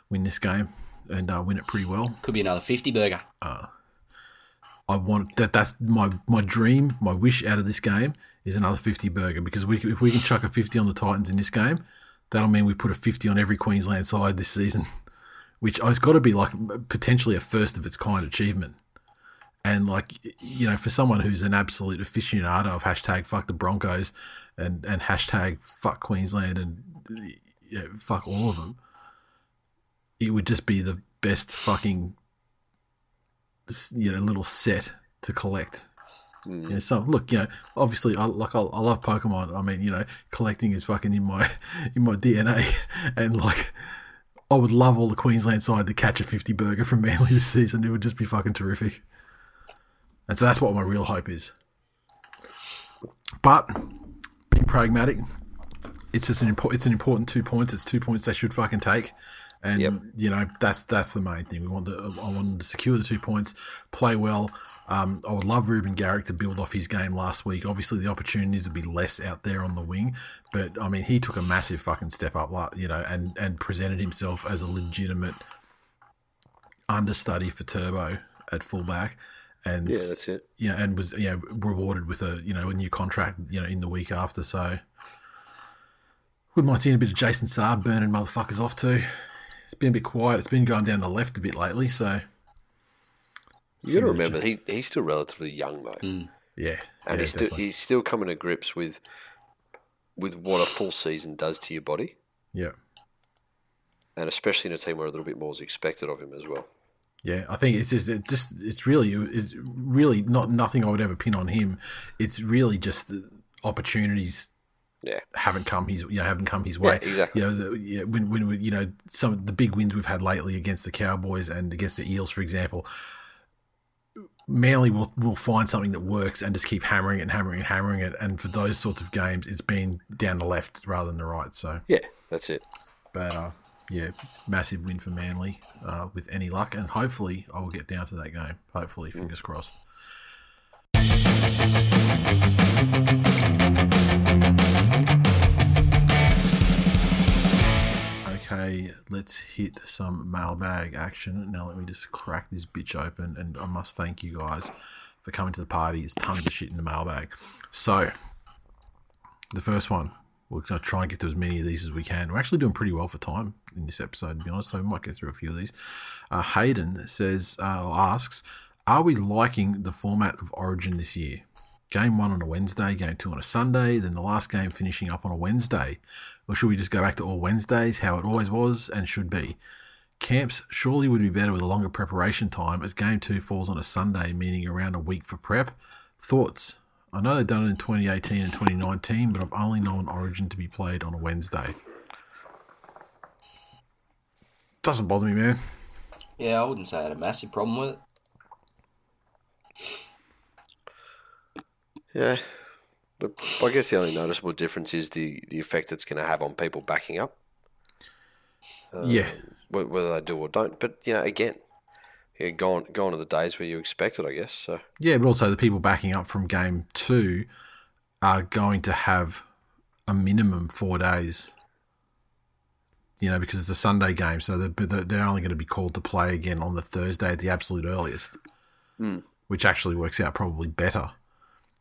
win this game and uh, win it pretty well. Could be another 50 burger. I want that. That's my my dream, my wish out of this game is another fifty burger because we if we can chuck a fifty on the Titans in this game, that'll mean we put a fifty on every Queensland side this season, which has got to be like potentially a first of its kind achievement. And like you know, for someone who's an absolute aficionado of hashtag fuck the Broncos and and hashtag fuck Queensland and yeah, fuck all of them, it would just be the best fucking you know little set to collect. Mm. You know, so look, you know, obviously, I like I, I love Pokemon. I mean, you know, collecting is fucking in my in my DNA, and like, I would love all the Queensland side to catch a fifty burger from Manly this season. It would just be fucking terrific. And so that's what my real hope is. But being pragmatic, it's just an important. It's an important two points. It's two points they should fucking take, and Yep. you know that's that's the main thing. We want to. I want them to secure the two points, play well. Um, I would love Reuben Garrick to build off his game last week. Obviously, the opportunities would be less out there on the wing, but I mean, he took a massive fucking step up, you know, and and presented himself as a legitimate understudy for Turbo at fullback. And Yeah, that's it. Yeah, and was yeah rewarded with a you know a new contract you know in the week after. So wouldn't mind seeing a bit of Jason Saab burning motherfuckers off too. It's been a bit quiet. It's been going down the left a bit lately. So You got to remember he he's still relatively young though, mm. yeah, and yeah, he's still definitely. he's still coming to grips with with what a full season does to your body, yeah. and especially in a team where a little bit more is expected of him as well. Yeah, I think it's just, it just it's really it's really not nothing I would ever pin on him. It's really just opportunities Yeah, haven't come his you know haven't come his way. Yeah, exactly. You know, the, yeah, when when we, you know some of the big wins we've had lately against the Cowboys and against the Eels, for example. Manly will will find something that works and just keep hammering it and hammering and hammering it. And for those sorts of games, it's been down the left rather than the right. So, yeah, that's it. but uh, yeah, massive win for Manly uh, with any luck, and hopefully I will get down to that game. Hopefully, fingers crossed. Okay, let's hit some mailbag action. Now let me just crack this bitch open, and I must thank you guys for coming to the party. There's tons of shit in the mailbag. So, the first one, we're going to try and get to as many of these as we can. We're actually doing pretty well for time in this episode, to be honest, so we might get through a few of these. Uh, Hayden says, uh, asks, are we liking the format of Origin this year? Game one on a Wednesday, game two on a Sunday, then the last game finishing up on a Wednesday. Or should we just go back to all Wednesdays, how it always was and should be? Camps surely would be better with a longer preparation time as game two falls on a Sunday, meaning around a week for prep. Thoughts? I know they've done it in 2018 and 2019, but I've only known Origin to be played on a Wednesday. Doesn't bother me, man. Yeah, I wouldn't say I had a massive problem with it. Yeah. But I guess the only noticeable difference is the, the effect it's going to have on people backing up, um, yeah. whether they do or don't. But, you know, again, yeah, gone, gone are the days where you expect it, I guess. So, Yeah, but also the people backing up from game two are going to have a minimum four days. You know, because it's a Sunday game, so they're, they're they're only going to be called to play again on the Thursday at the absolute earliest, hmm. which actually works out probably better.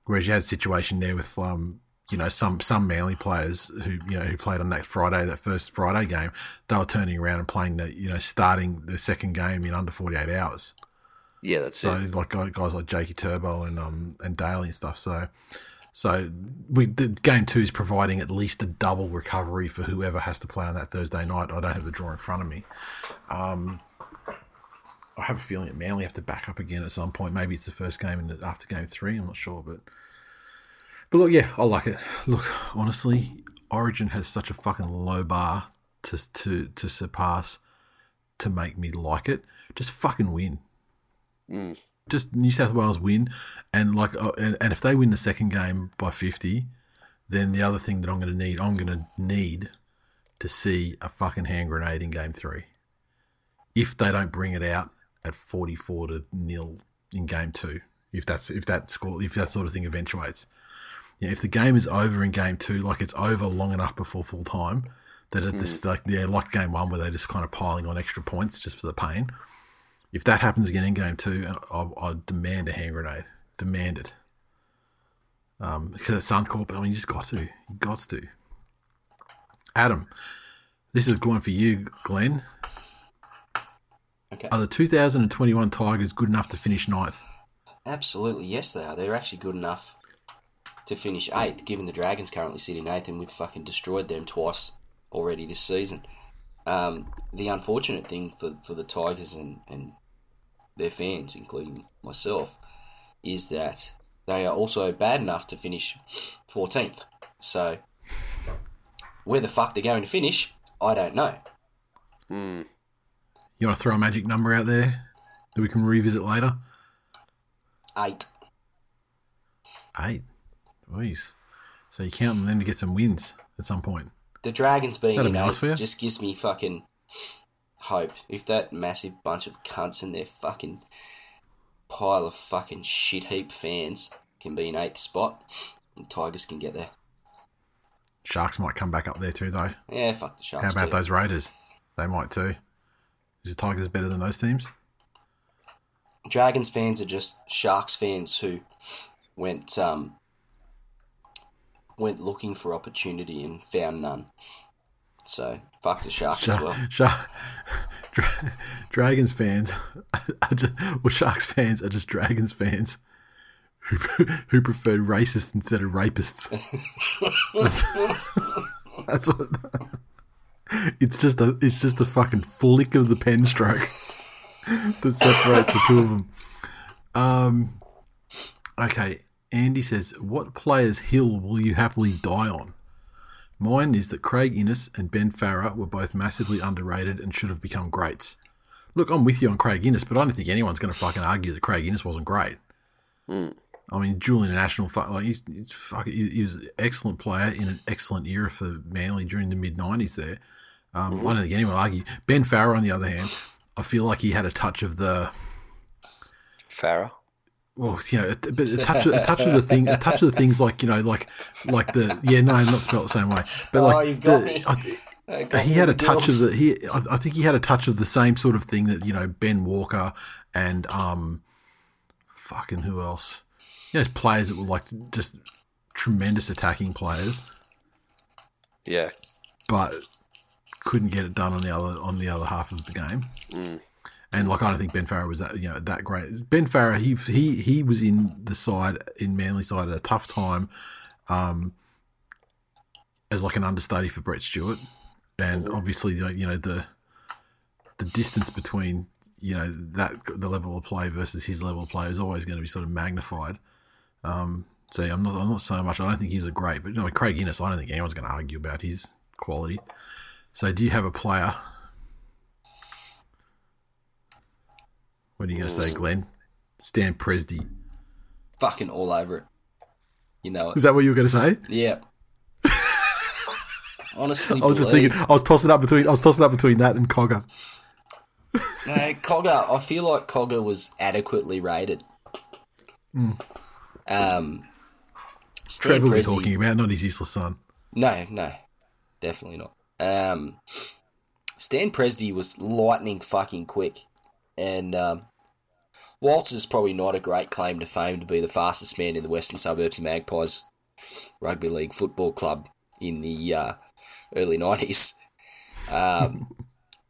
Whereas you had a situation there with, um, you know, some some Manly players who you know who played on that Friday, that first Friday game, they were turning around and playing the you know starting the second game in under forty eight hours. yeah, that's So it. like guys like Jakey Turbo and um and Daly and stuff. So so we the game two is providing at least a double recovery for whoever has to play on that Thursday night. I don't have the draw in front of me. Um, I have a feeling Manly have to back up again at some point. Maybe it's the first game the, after game three. I'm not sure, but but look, yeah, I like it. Look, honestly, Origin has such a fucking low bar to to to surpass to make me like it. Just fucking win just New South Wales win, and like, uh, and, and if they win the second game by fifty, then the other thing that I'm going to need, I'm going to need to see a fucking hand grenade in game three. If they don't bring it out at forty four to nil in game two, if that's if that score, if that sort of thing eventuates, yeah, if the game is over in game two, like it's over long enough before full time, that it's just like yeah, like game one where they're just kind of piling on extra points just for the pain. If that happens again in game two, I, I demand a hand grenade. Demand it. Um, because at Suncorp, I mean, you just got to. You got to. Adam, this is one for you, Glenn. Okay. Are the 2021 Tigers good enough to finish ninth? Absolutely, yes, they are. They're actually good enough to finish eighth, given the Dragons currently sit in eighth, and we've fucking destroyed them twice already this season. Um, the unfortunate thing for, for the Tigers and, and their fans, including myself, is that they are also bad enough to finish 14th. So, where the fuck they're going to finish, I don't know. You want to throw a magic number out there that we can revisit later? Eight. Eight. Jeez. So you count on them to get some wins at some point. The Dragons being That'd in be nice eighth for you. just gives me fucking hope. If that massive bunch of cunts and their fucking pile of fucking shit heap fans can be in eighth spot, the Tigers can get there. Sharks might come back up there too, though. Yeah, fuck the Sharks. How about too. those Raiders? They might too. Is the Tigers better than those teams? Dragons fans are just Sharks fans who went um went looking for opportunity and found none. So fuck the Sharks as well. Shark, Dra- Dragons fans, are just, well, Sharks fans are just Dragons fans who who prefer racists instead of rapists. That's, that's what. It's just a it's just a fucking flick of the pen stroke that separates the two of them. Um, okay, Andy says, "What player's hill will you happily die on?" Mine is that Craig Innes and Ben Farrar were both massively underrated and should have become greats. Look, I'm with you on Craig Innes, but I don't think anyone's going to fucking argue that Craig Innes wasn't great. I mean, Julian National, fu- like he's, he's fuck, he, he was an excellent player in an excellent era for Manly during the mid '90s. There, um, I don't think anyone will argue. Ben Farrar, on the other hand, I feel like he had a touch of the Farah. well, you know, a, but a touch, a touch of the thing, a touch of the things like you know, like like the yeah, no, not spelled the same way, but Oh, like got the-. I- he had a touch of the he. I, I think he had a touch of the same sort of thing that you know Ben Walker and um, fucking who else? You know, players that were like just tremendous attacking players, Yeah. but couldn't get it done on the other on the other half of the game. And like I don't think Ben Farrar was that you know that great. Ben Farrar he he he was in the side in Manly side at a tough time, um, as like an understudy for Brett Stewart, and obviously you know the the distance between you know that the level of play versus his level of play is always going to be sort of magnified. Um, so I'm not I'm not so much. I don't think he's a great, but you know Craig Innes. I don't think anyone's going to argue about his quality. So do you have a player? What are you going to say, Glenn? Stan Presdy. fucking all over it. You know it. Is that what you were going to say? Yeah. Honestly, I was just thinking. I was tossing up between. I was tossing up between that and Cogger. No, Cogger. I feel like Cogger was adequately rated. Hmm. Um, Stan Trevor we're talking about, not his useless son. No, no, definitely not. Um, Stan Presdy was lightning fucking quick, and um, whilst it's probably not a great claim to fame to be the fastest man in the western suburbs Magpies Rugby League Football Club in the uh, early nineties, um,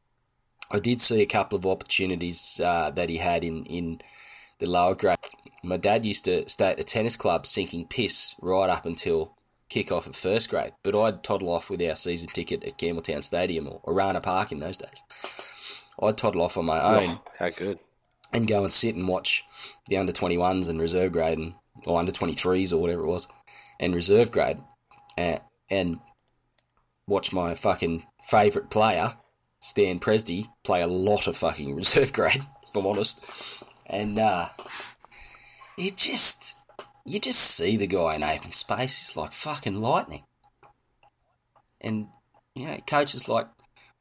I did see a couple of opportunities uh, that he had in in the lower grade. My dad used to stay at the tennis club sinking piss right up until kick off at first grade, but I'd toddle off with our season ticket at Campbelltown Stadium or Arana Park in those days. I'd toddle off on my own Oh, how good. and go and sit and watch the under 21s and reserve grade and or under 23s or whatever it was and reserve grade uh, and watch my fucking favourite player Stan Presdy play a lot of fucking reserve grade if I'm honest and uh, you just you just see the guy in open space he's like fucking lightning and you know coaches like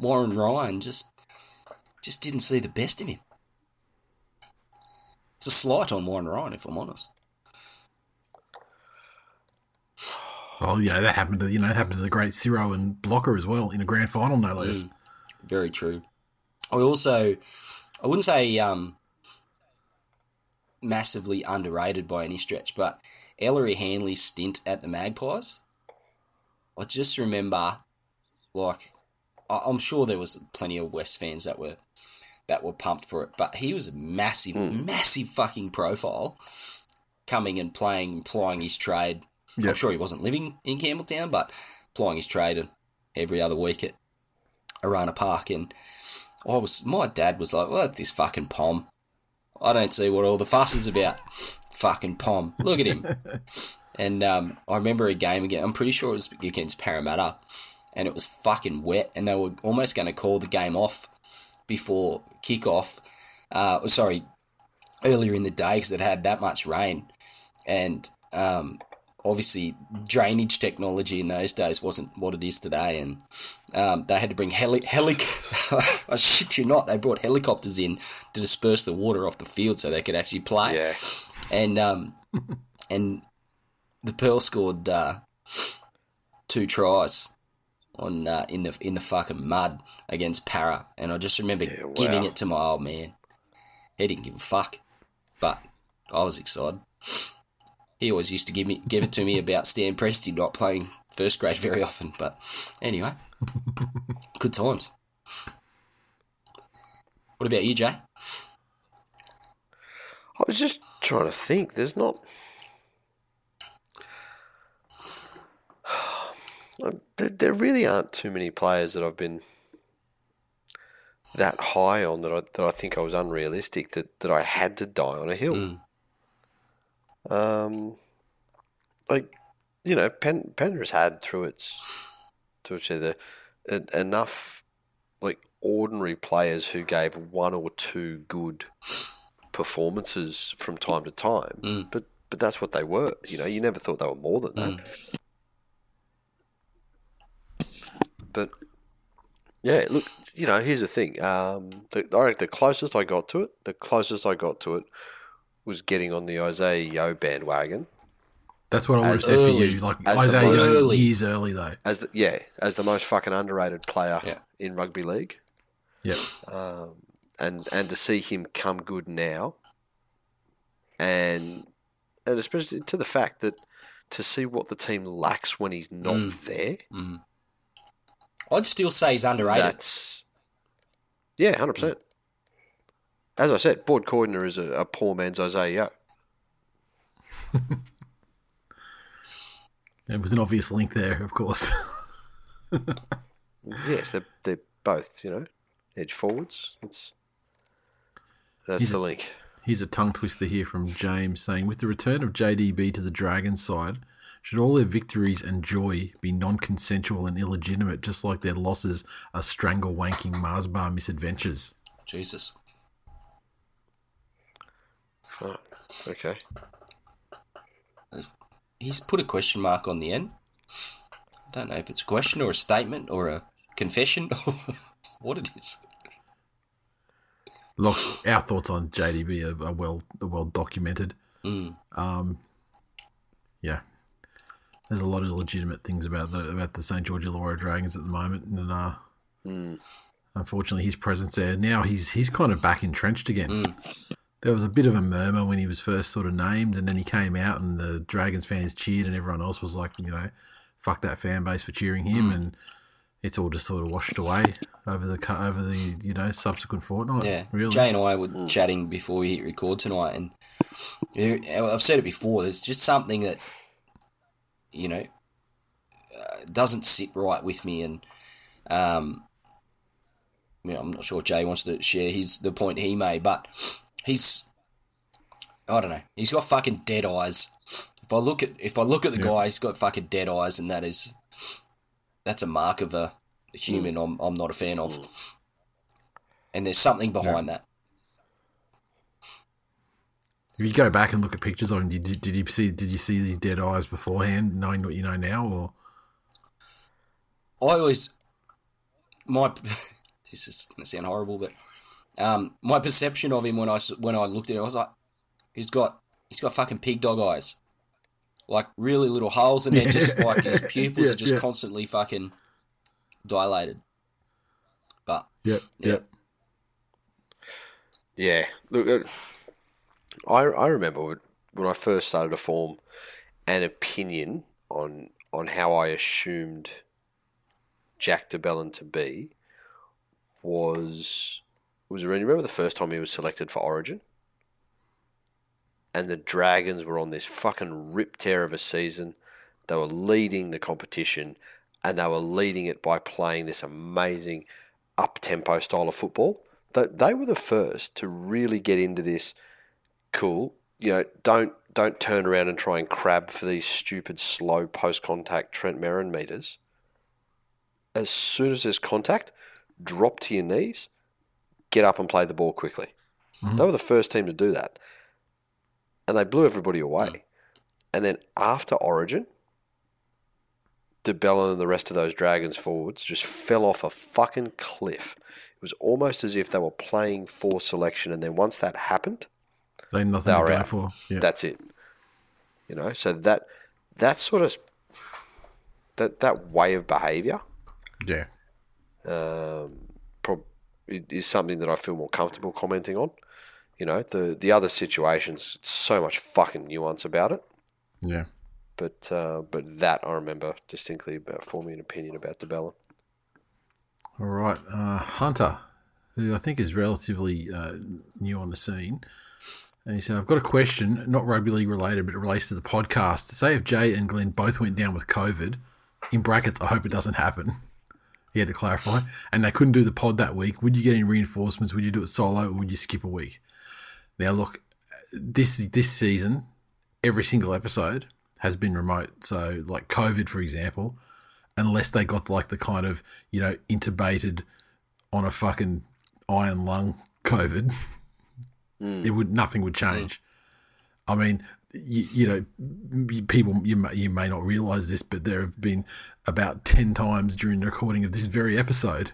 Warren Ryan just just didn't see the best of him it's a slight on Warren Ryan, if I'm honest. Well, you know that happened to you know it happened to the great Ciro and Blocker as well in a grand final, no less. Mm. Very true. I also, I wouldn't say um, massively underrated by any stretch, but Ellery Hanley's stint at the Magpies, I just remember, like, I'm sure there was plenty of West fans that were that were pumped for it, but he was a massive, hmm. massive fucking profile, coming and playing, and plying his trade. I'm sure he wasn't living in Campbelltown, but plying his trade every other week at Arana Park, and I was my dad was like, "Well, that's this fucking pom. I don't see what all the fuss is about. fucking pom. Look at him." and um, I remember a game again. I'm pretty sure it was against Parramatta, and it was fucking wet, and they were almost going to call the game off before kickoff. Uh, sorry, earlier in the day because it had that much rain, and um, obviously drainage technology in those days wasn't what it is today, and um, they had to bring heli. heli- I shit you not, they brought helicopters in to disperse the water off the field so they could actually play. Yeah. And um, and the Pearl scored uh, two tries on uh, in the in the fucking mud against Para, and I just remember Yeah, wow. giving it to my old man. He didn't give a fuck, but I was excited. He always used to give me give it to me about Stan Presti not playing first grade very often, but anyway, good times. What about you, Jay? I was just trying to think. There's not. There, there really aren't too many players that I've been that high on that I that I think I was unrealistic that, that I had to die on a hill. Hmm. Um, like you know, Pen, Penrith's had through its to its the en- enough like ordinary players who gave one or two good performances from time to time, but but that's what they were. You know, you never thought they were more than that. But yeah, look, you know, here's the thing. Um, the, I the closest I got to it, the closest I got to it was getting on the Isaah Yeo bandwagon That's what I would have As said for you. Like as Isaiah most- Young years early though. as the, yeah as the most fucking underrated player Yeah. in rugby league, Yep. and and to see him come good now, and and especially to the fact that to see what the team lacks when he's not Mm. there, I'd still say he's underrated. that's yeah, hundred percent. As I said, Boyd Cordner is a, a poor man's Isaah Yeo. There was an obvious link there, of course. Yes, they're they're both you know edge forwards. It's that's He's- the link. Here's a tongue twister here from James saying, with the return of JDB to the Dragons side, should all their victories and joy be non-consensual and illegitimate, just like their losses are strangle wanking Mars bar misadventures? Jesus. Fuck. Okay. He's put a question mark on the end. I don't know if it's a question or a statement or a confession or what it is. Look, our thoughts on JDB are, are well are well documented. Um, yeah, there's a lot of legitimate things about the about the St George Illawarra Dragons at the moment, and uh, unfortunately, his presence there now he's he's kind of back entrenched again. There was a bit of a murmur when he was first sort of named, and then he came out, and the Dragons fans cheered, and everyone else was like, you know, fuck that fan base for cheering him, and it's all just sort of washed away over the over the you know subsequent fortnight. Yeah, really. Jay and I were chatting before we hit record tonight, and I've said it before. There's just something that you know uh, doesn't sit right with me, and um, you know, I'm not sure Jay wants to share his the point he made, but he's I don't know. He's got fucking dead eyes. If I look at if I look at the guy, he's got fucking dead eyes, and that is that's a mark of a, a human hmm. I'm I'm not a fan of. Hmm. And there's something behind that. If you go back and look at pictures of him, did you, did you see did you see these dead eyes beforehand, knowing what you know now, or I always my this is going to sound horrible, but um, my perception of him when I s- when I looked at him, I was like, he's got he's got fucking pig dog eyes, like really little holes, and they're just like his pupils Yeah, are just yeah. constantly fucking dilated. But yep, Yeah. Yeah. Look, uh, I I remember when- when I first started to form an opinion on on how I assumed Jack de Belin to be was was around. Remember the first time he was selected for Origin, and the Dragons were on this fucking rip tear of a season. They were leading the competition, and they were leading it by playing this amazing up tempo style of football. They, they were the first to really get into this. Cool, you know, don't don't turn around and try and crab for these stupid slow post contact Trent Merrin meters. As soon as there's contact, drop to your knees, get up and play the ball quickly. They were the first team to do that, and they blew everybody away. And then after Origin, de Belin and the rest of those Dragons forwards just fell off a fucking cliff. It was almost as if they were playing for selection, and then once that happened, they nothing They were out. for. Yeah, that's it. You know, so that that sort of that that way of behaviour yeah, um, is something that I feel more comfortable commenting on. You know, the the other situations, so much fucking nuance about it. yeah. But uh, but that I remember distinctly about forming an opinion about de Belin. All right, uh, Hunter, who I think is relatively uh, new on the scene, and he said, "I've got a question, not rugby league related, but it relates to the podcast. Say if Jay and Glenn both went down with COVID, in brackets, I hope it doesn't happen." He had to clarify, and they couldn't do the pod that week. Would you get any reinforcements? Would you do it solo, or would you skip a week? Now, look, this this season, every single episode has been remote. So, like COVID, for example, unless they got like the kind of you know intubated on a fucking iron lung COVID, mm. it would nothing would mm. change. I mean, you, you know, people you may, you may not realize this, but there have been about ten times during the recording of this very episode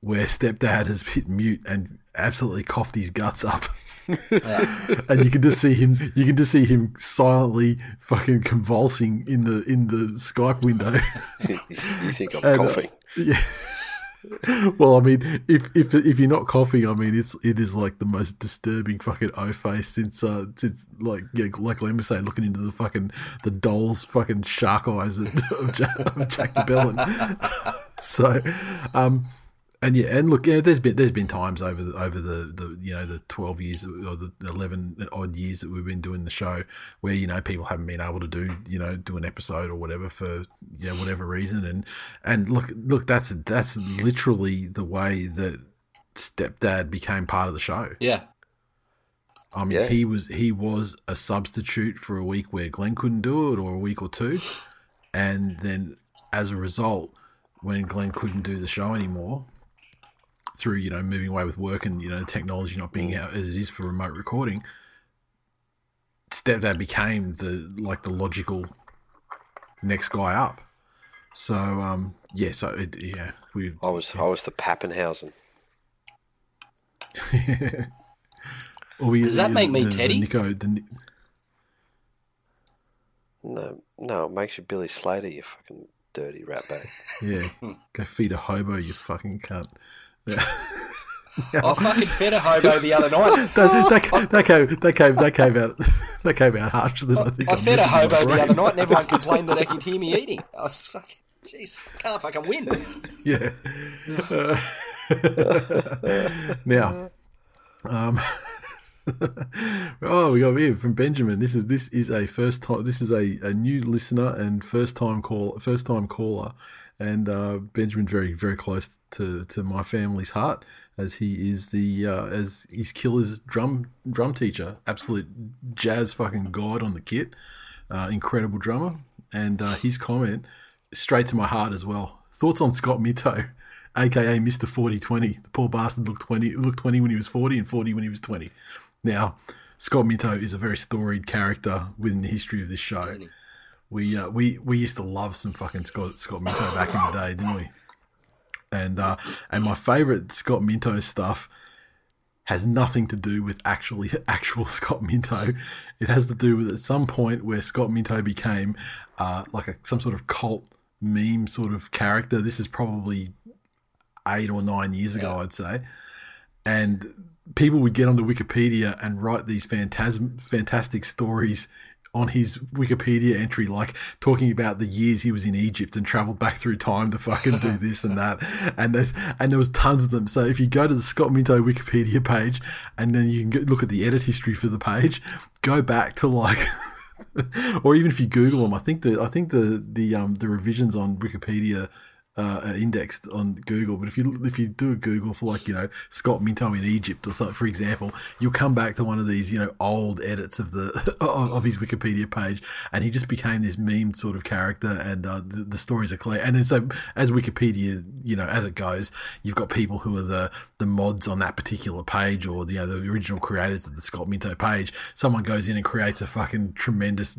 where stepdad has hit mute and absolutely coughed his guts up. and you can just see him. You can just see him silently fucking convulsing in the in the Skype window. you think I'm And, uh, coughing? yeah. Well, I mean, if if if you're not coughing, I mean, it's it is like the most disturbing fucking O face since uh since like yeah, like was saying, looking into the fucking the doll's fucking shark eyes of, of Jack, of Jack de Belin. so, um, and yeah, and look, yeah, there's been there's been times over the, over the, the you know the twelve years or the eleven odd years that we've been doing the show where you know people haven't been able to do you know do an episode or whatever for you know whatever reason and and look look that's that's literally the way that stepdad became part of the show. Yeah. I mean, Yeah. he was he was a substitute for a week where Glenn couldn't do it, or a week or two, and then as a result, when Glenn couldn't do the show anymore, through you know moving away with work and you know technology not being out as it is for remote recording, stepdad became the like the logical next guy up. So um yeah, so it, yeah we I was I was the Papenhuyzen. we, Does that make me the- the Teddy? Nico, the, No, no, it makes you Billy Slater, you fucking dirty ratbag. Yeah, go feed a hobo, you fucking cunt. I fucking fed a hobo the other night. That, that, that came that came that came out that came out harsher than I think. I I'm fed a hobo the other night and everyone complained that they could hear me eating. I was fucking, jeez, can't fucking win. Yeah. Uh, now, um, oh, we got here from Benjamin. This is this is a first time. This is a, a new listener and first time call first time caller, and uh, Benjamin very very close to, to my family's heart as he is the uh, as he's Killer's drum drum teacher, absolute jazz fucking god on the kit, uh, incredible drummer, and uh, his comment straight to my heart as well. Thoughts on Scott Minto, aka Mister Forty Twenty. The poor bastard looked twenty looked twenty when he was forty and forty when he was twenty. Now, Scott Minto is a very storied character within the history of this show. We uh, we we used to love some fucking Scott Scott Minto back in the day, didn't we? And uh, and my favourite Scott Minto stuff has nothing to do with actually actual Scott Minto. It has to do with at some point where Scott Minto became uh, like a, some sort of cult meme sort of character. This is probably eight or nine years ago, I'd say. And people would get onto Wikipedia and write these phantasm, fantastic stories on his Wikipedia entry, like talking about the years he was in Egypt and traveled back through time to fucking do this and that. And there's and there was tons of them. So if you go to the Scott Minto Wikipedia page and then you can look at the edit history for the page, go back to like. or even if you Google them, I think the I think the the um the revisions on Wikipedia uh, indexed on Google. But if you if you do a Google for like you know Scott Minto in Egypt or something, for example, you'll come back to one of these you know old edits of the of, his Wikipedia page, and he just became this meme sort of character, and uh, the, the stories are clear. And then so as Wikipedia, you know, as it goes, you've got people who are the the mods on that particular page, or you know the original creators of the Scott Minto page. Someone goes in and creates a fucking tremendous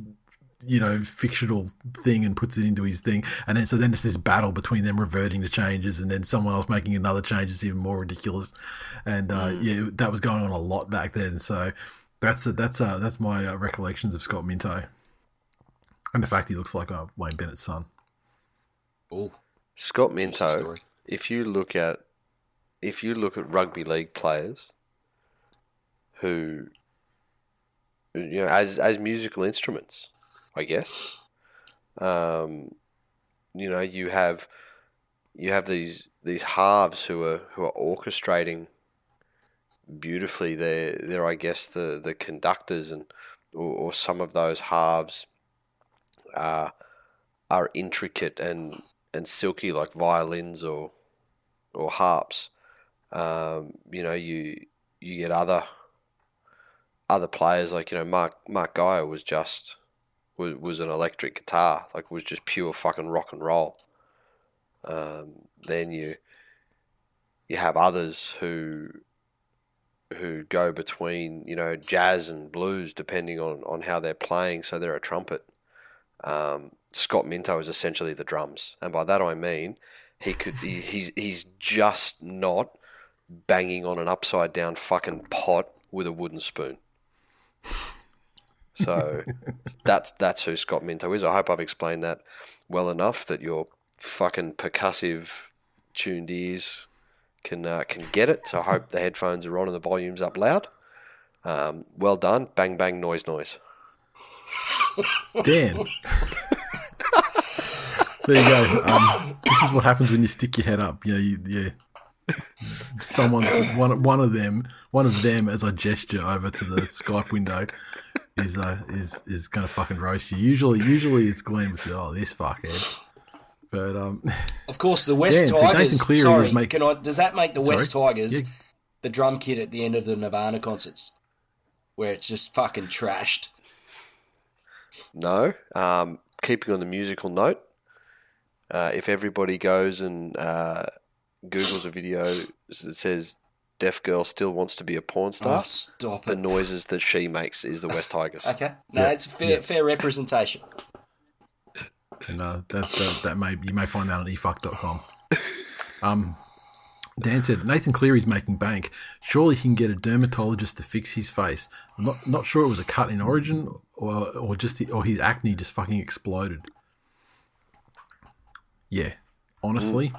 you know, fictional thing and puts it into his thing. And then so then it's this battle between them reverting to changes and then someone else making another change that's even more ridiculous. And uh, yeah, that was going on a lot back then. So that's that's uh, that's my uh, recollections of Scott Minto. And the fact he looks like uh, Wayne Bennett's son. Oh, Scott Interesting Minto, if you look at if you look at rugby league players who you know as as musical instruments, I guess. Um, you know, you have you have these these halves who are who are orchestrating beautifully. They're they're I guess the the conductors and or, or some of those halves are are intricate and and silky like violins or or harps. Um, you know, you you get other other players like you know Mark Mark Geyer was just was was an electric guitar like was just pure fucking rock and roll. Um, then you you have others who who go between you know jazz and blues depending on on how they're playing. So they're a trumpet. Um, Scott Minto is essentially the drums, and by that I mean he could he, he's he's just not banging on an upside down fucking pot with a wooden spoon. So that's that's who Scott Minto is. I hope I've explained that well enough that your fucking percussive tuned ears can uh, can get it. So I hope the headphones are on and the volume's up loud. Um, well done. Bang bang noise noise. Dan. there you go. Um, this is what happens when you stick your head up. You know, you, yeah. Someone, one, one of them, one of them, as I gesture over to the Skype window, is uh, is is going to fucking roast you. Usually, usually it's Glenn with the oh this fuckhead. But um, Of course, the West Dan, so Nathan Tigers. Cleary sorry, was making- can I, does that make the West Sorry? Tigers Yeah. the drum kit at the end of the Nirvana concerts, where it's just fucking trashed? No. Um, keeping on the musical note, uh, if everybody goes and uh, Googles a video that says "deaf girl still wants to be a porn star," Oh, stop the it. noises that she makes is the West Tigers. Okay, no, it's a fair, fair representation. and uh, that, that that may you may find that on efuck.com. Um, Dan said Nathan Cleary's making bank. Surely he can get a dermatologist to fix his face. I'm not not sure it was a cut in origin or or just the, or his acne just fucking exploded. Yeah, honestly,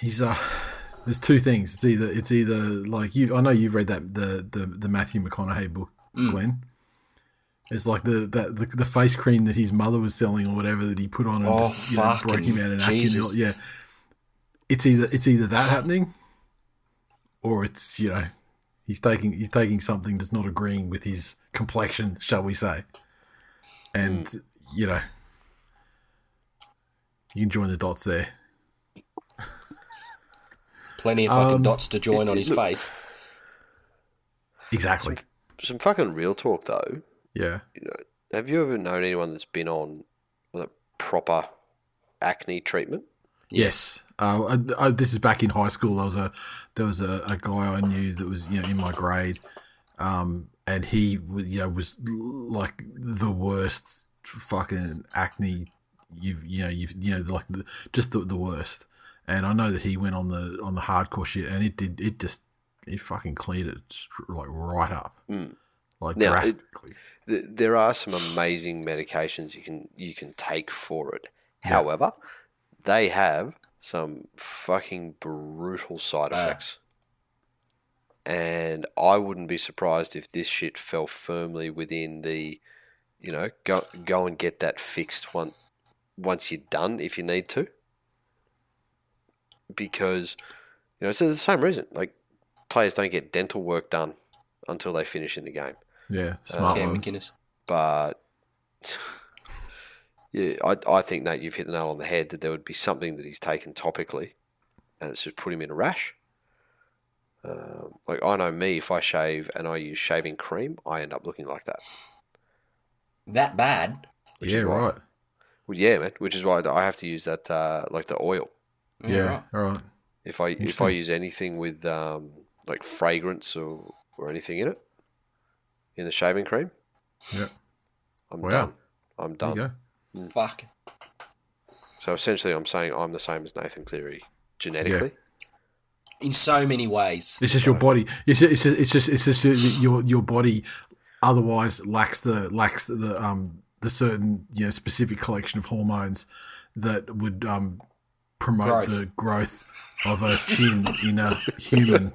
he's uh. There's two things. It's either it's either like you. I know you've read that the the, the Matthew McConaughey book, Glenn. It's like the, that the the face cream that his mother was selling or whatever that he put on and Oh, just, you know, broke him out acne. Jesus. Yeah, it's either it's either that happening, or it's you know he's taking he's taking something that's not agreeing with his complexion, shall we say? And Hmm. you know, you can join the dots there. Plenty of fucking Um, dots to join on his look- face. Exactly. Some fucking real talk though. Yeah. You know, have you ever known anyone that's been on like, proper acne treatment? Yes. Uh, I, I, this is back in high school. There was a there was a, a guy I knew that was you know in my grade, um, and he w- you know was like the worst fucking acne you've you know you've you know like the, just the, the worst. And I know that he went on the on the hardcore shit, and it did it just it fucking cleared it like right up, mm. like Now, drastically. Th- There are some amazing medications you can you can take for it. However, they have some fucking brutal side ah. effects. And I wouldn't be surprised if this shit fell firmly within the, you know, go go and get that fixed one once you're done if you need to. Because, you know, it's the same reason. Like players don't get dental work done until they finish in the game yeah, smart Cam ones. McInnes. but yeah, I, I think that you've hit the nail on the head that there would be something that he's taken topically, and it's just put him in a rash. Um, like I know me, if I shave and I use shaving cream, I end up looking like that. That bad? Which Yeah, is right. Well, yeah, man. Which is why I have to use that, uh, like the oil. Yeah, right. all right. If I if I use anything with um, like fragrance or or anything in it, in the shaving cream, Yeah, I'm Wow. done. I'm done. go. Fuck. So essentially, I'm saying I'm the same as Nathan Cleary genetically. In so many ways. It's just your body. It's just, it's just, it's just, it's just your- your your body. Otherwise, lacks the lacks the um the certain you know specific collection of hormones that would um promote Growth. the growth of a chin in a human.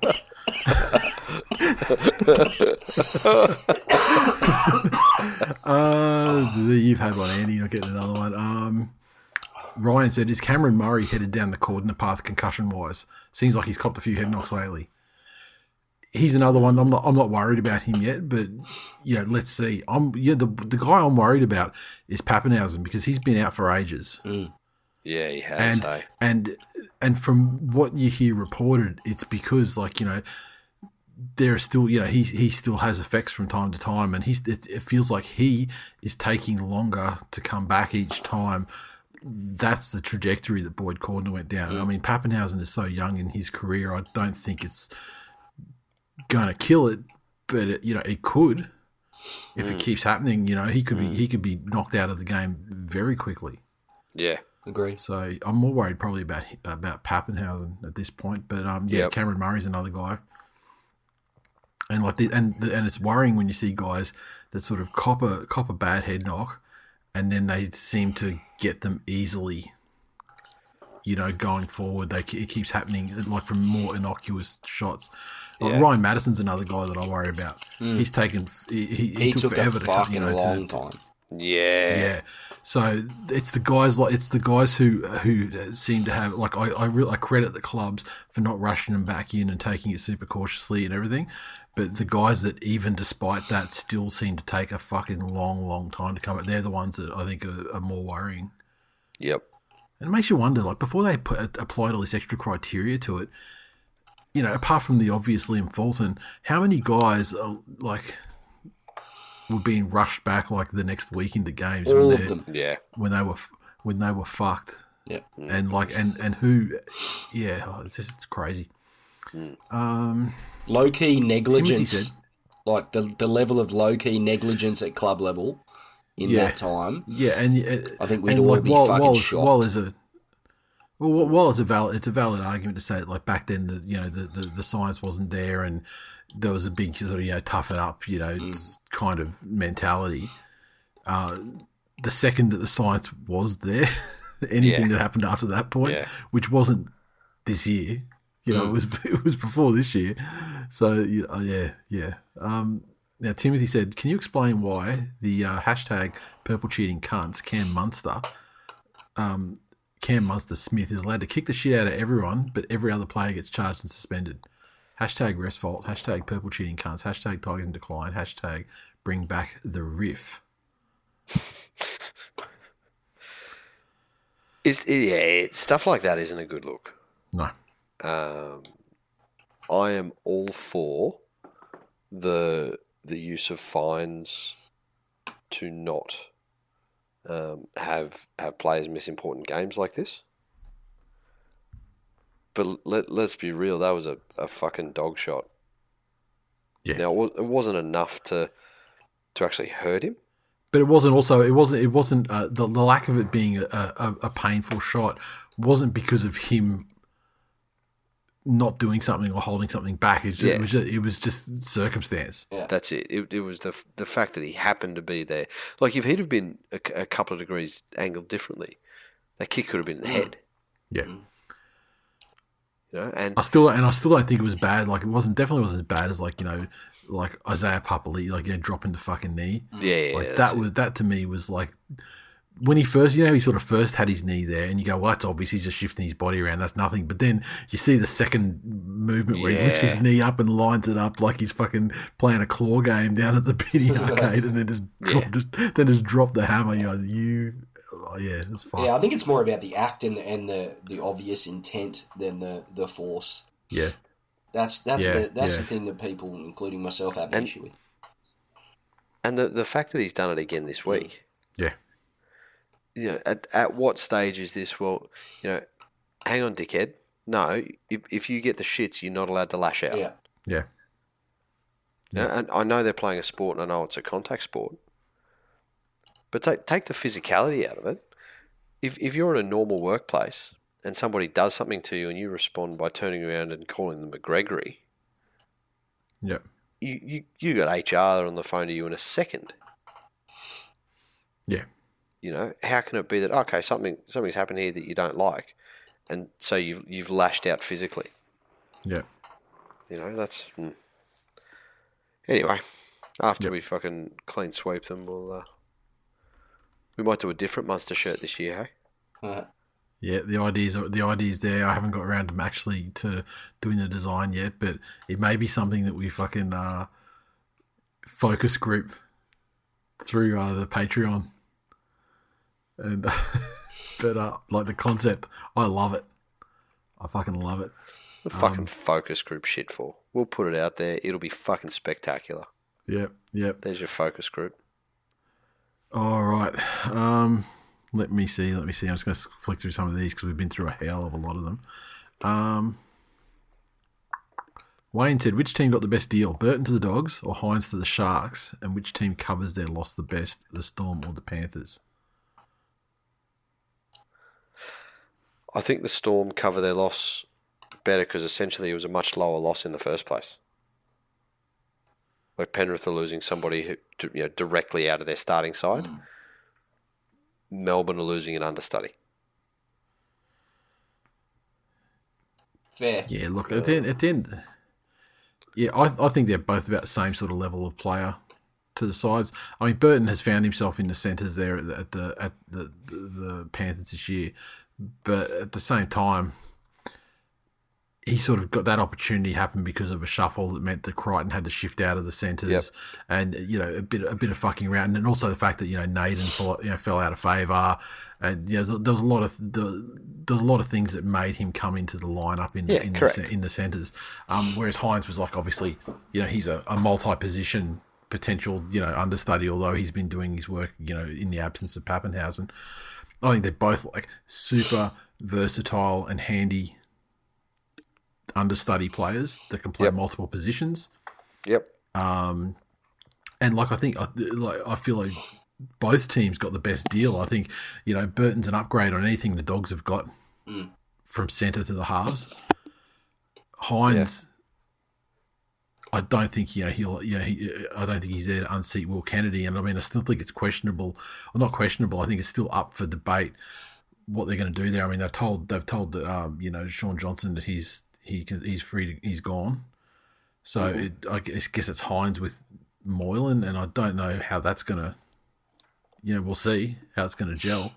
uh, you've had one, Andy. You're not getting another one. Um, Ryan said, "Is Cameron Murray headed down the Cordner path concussion wise? Seems like he's copped a few head knocks lately. He's another one. I'm not. I'm not worried about him yet, but you know, let's see. I'm yeah. The the guy I'm worried about is Papenhuyzen because he's been out for ages, Yeah, he has. and hey. and and from what you hear reported, it's because like you know there are still you know he he still has effects from time to time, and he's it, it feels like he is taking longer to come back each time. That's the trajectory that Boyd Cordner went down. Mm. I mean, Papenhuyzen is so young in his career. I don't think it's going to kill it, but it, you know it could if it mm. keeps happening. You know, he could be mm. he could be knocked out of the game very quickly. Yeah. Agree. So I'm more worried probably about about Papenhuyzen at this point. But um, yeah, Yep. Cameron Murray's another guy. and like the, and and it's worrying when you see guys that sort of cop a cop a bad head knock, and then they seem to get them easily. You know, going forward, they it keeps happening like from more innocuous shots. Like Ryan Matterson's another guy that I worry about. He's taken he, he, he took, took forever to cut, fucking you know, long to, time. Yeah. yeah. So it's the guys like it's the guys who who seem to have like I I, really, I credit the clubs for not rushing them back in and taking it super cautiously and everything, but the guys that even despite that still seem to take a fucking long long time to come. out, They're the ones that I think are, are more worrying. Yep. And it makes you wonder, like before they put applied all this extra criteria to it, you know, apart from the obvious Liam Fulton, how many guys are like were being rushed back like the next week into games All when of they them. Yeah. when they were when they were fucked Yep. and like and and who, yeah, oh, it's just it's crazy. Um, Low key negligence, said- like the the level of low key negligence at club level in Yeah. that time. yeah, and uh, I think we'd and, all be fucking while, shocked. while there's a well, while- while it's a valid, it's a valid argument to say that, like back then, the you know the, the, the science wasn't there, and there was a big sort of you know tough it up, you know, Mm. kind of mentality. Uh, the second that the science was there, anything Yeah. that happened after that point, Yeah. which wasn't this year, you know, it was it was before this year. So you know, yeah, yeah. Um, now Timothy said, "Can you explain why the uh, hashtag purple cheating cunts Cam Munster, um, Cam Munster Smith is allowed to kick the shit out of everyone, but every other player gets charged and suspended? Hashtag rest fault. Hashtag purple cheating cunts. Hashtag tigers in decline. Hashtag bring back the riff. Is yeah, it- stuff like that isn't a good look. No, Um, I am all for the the use of fines to not um, have have players miss important games like this. But let let's be real, that was a, a fucking dog shot. Yeah. Now it, wasn't enough to to actually hurt him. but it wasn't. Also, it wasn't. It wasn't uh, the the lack of it being a, a, a painful shot wasn't because of him not doing something or holding something back. It, just, Yeah. it was just, it was just circumstance. That's it. it. It was the the fact that he happened to be there. Like if he'd have been a couple of degrees angled differently, that kick could have been in the head. Yeah. You know, and I still and I still don't think it was bad. Like it wasn't definitely wasn't as bad as like you know like Isaiah Papali like yeah dropping the fucking knee. Mm. yeah, yeah, like that's that it. was that to me was like when he first you know he sort of first had his knee there and you go well that's obvious. He's just shifting his body around. That's nothing. But then you see the second movement where he lifts his knee up and lines it up like he's fucking playing a claw game down at the penny arcade and then just, drop, just then just drop the hammer. You know you oh, yeah it's fine Yeah, I think it's more about the act and, and the, the obvious intent than the, the force. yeah That's that's Yeah, the that's yeah. the thing that people, including myself, have an And- issue with. and the the fact that he's done it again this week. yeah You know, at at what stage is this? Well, you know, hang on, dickhead. No, if if you get the shits, you're not allowed to lash out. Yeah. yeah You know, and I know they're playing a sport, and I know it's a contact sport. But take take the physicality out of it. If if you're in a normal workplace and somebody does something to you, and you respond by turning around and calling them a Gregory, yeah you you, you got HR on the phone to you in a second. yeah You know, how can it be that okay, something something's happened here that you don't like, and so you've you've lashed out physically? yeah You know, that's hmm. anyway. After Yep. we fucking clean sweep them, we'll uh, we might do a different monster shirt this year. Hey, Uh, Yeah, the ideas are the ideas there. I haven't got around to actually to doing the design yet, but it may be something that we fucking uh, focus group through uh, the Patreon. And but uh, like the concept, I love it. I fucking love it. what Um, fucking focus group shit for? We'll put it out there. It'll be fucking spectacular. Yep, yep. There's your focus group. All right. Um, let me see. Let me see. I'm just going to flick through some of these because we've been through a hell of a lot of them. Um, Wayne said, which team got the best deal? Burton to the Dogs or Hynes to the Sharks? And which team covers their loss the best, the Storm or the Panthers? I think the Storm cover their loss better because essentially it was a much lower loss in the first place. Like Penrith are losing somebody who you know directly out of their starting side. Hmm. Melbourne are losing an understudy. Fair. Yeah, look at the end, at the end yeah, I, I think they're both about the same sort of level of player to the sides. I mean, Burton has found himself in the centres there at the at the, at the, the, the Panthers this year, but at the same time, he sort of got that opportunity happen because of a shuffle that meant that Crichton had to shift out of the centres, Yep. and you know a bit a bit of fucking around, and also the fact that you know Naden fell, you know, fell out of favour, and you know there was a lot of there, was a lot of things that made him come into the lineup in Yeah, in, the, in the centres, um, whereas Hynes was like obviously you know he's a, a multi-position potential you know understudy, although he's been doing his work you know in the absence of Papenhuyzen. I think they're both like super versatile and handy understudy players that can play Yep. multiple positions. Yep. Um, And like I think, I, like I feel like both teams got the best deal. I think you know Burton's an upgrade on anything the Dogs have got from centre to the halves. Hynes, I don't think you know he'll. Yeah, he, I don't think he's there to unseat Will Kennedy, and I mean I still think it's questionable. Well, not questionable. I think it's still up for debate what they're going to do there. I mean they've told they've told that um, you know Shaun Johnson that he's he can, he's free to, he's gone. So it, I guess, guess it's Hynes with Moylan, and I don't know how that's going to. You know, we'll see how it's going to gel,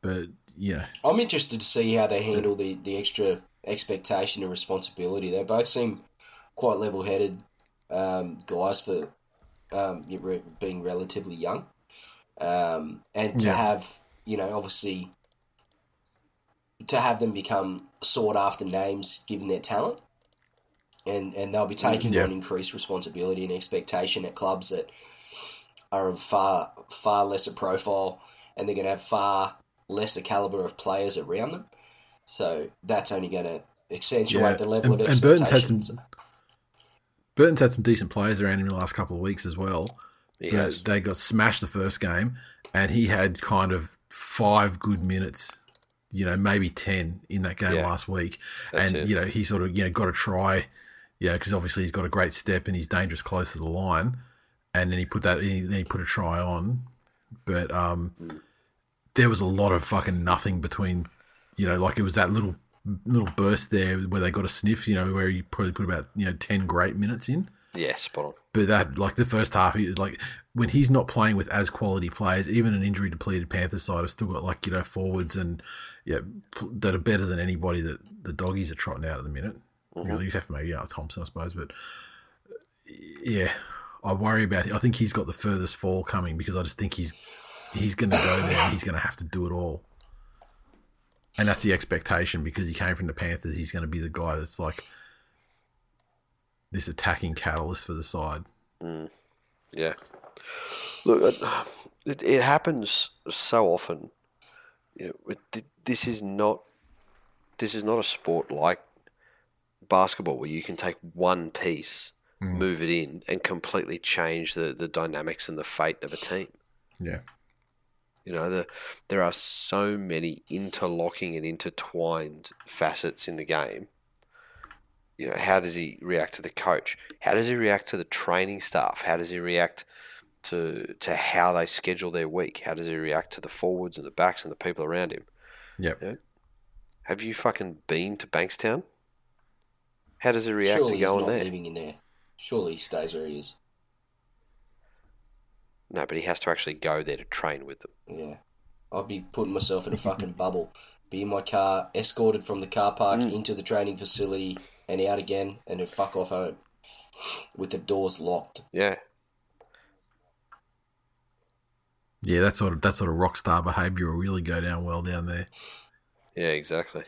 but yeah, I'm interested to see how they handle the, the extra expectation and responsibility. They both seem quite level headed um, guys for um, being relatively young. Um, and to Yeah. have, you know, obviously, to have them become sought after names given their talent. And, and they'll be taking Yeah. on increased responsibility and expectation at clubs that are of far far lesser profile, and they're going to have far lesser caliber of players around them. So that's only going to accentuate Yeah, the level and- of and Burton's had some- expectations. Burton's had some decent players around him in the last couple of weeks as well. He but has. they got smashed the first game, and he had kind of five good minutes, you know, maybe ten in that game Yeah, last week. that's and it. you know, he sort of you know got a try, you know, because obviously he's got a great step and he's dangerous close to the line, and then he put that he, then he put a try on, but um, there was a lot of fucking nothing between, you know, like it was that little little burst there where they got a sniff, you know, where you probably put about you know ten great minutes in. Yeah, spot on. But that, like the first half, he like when he's not playing with as quality players, even an injury depleted Panthers side have still got like you know forwards and yeah that are better than anybody that the doggies are trotting out at the minute. Mm-hmm. Really, except for maybe yeah, Thompson, I suppose. But yeah, I worry about it. I think he's got the furthest fall coming because I just think he's he's going to go there and he's going to have to do it all. And that's the expectation because he came from the Panthers. He's going to be the guy that's like this attacking catalyst for the side. Mm. Yeah. Look, it, it, it happens so often. You know, it, this is not this is not a sport like basketball where you can take one piece, mm. move it in, and completely change the, the dynamics and the fate of a team. Yeah. You know, the, there are so many interlocking and intertwined facets in the game. You know, how does he react to the coach? How does he react to the training staff? How does he react to to how they schedule their week? How does he react to the forwards and the backs and the people around him? Yep. Yeah. Have you fucking been to Bankstown? How does he react Surely to he's going not there? living in there. Surely he stays where he is. No, but he has to actually go there to train with them. Yeah. I'd be putting myself in a fucking bubble. Be in my car, escorted from the car park Mm. into the training facility and out again, and then fuck off home. With the doors locked. Yeah. Yeah, that sort of that sort of rock star behaviour will really go down well down there. Yeah, exactly.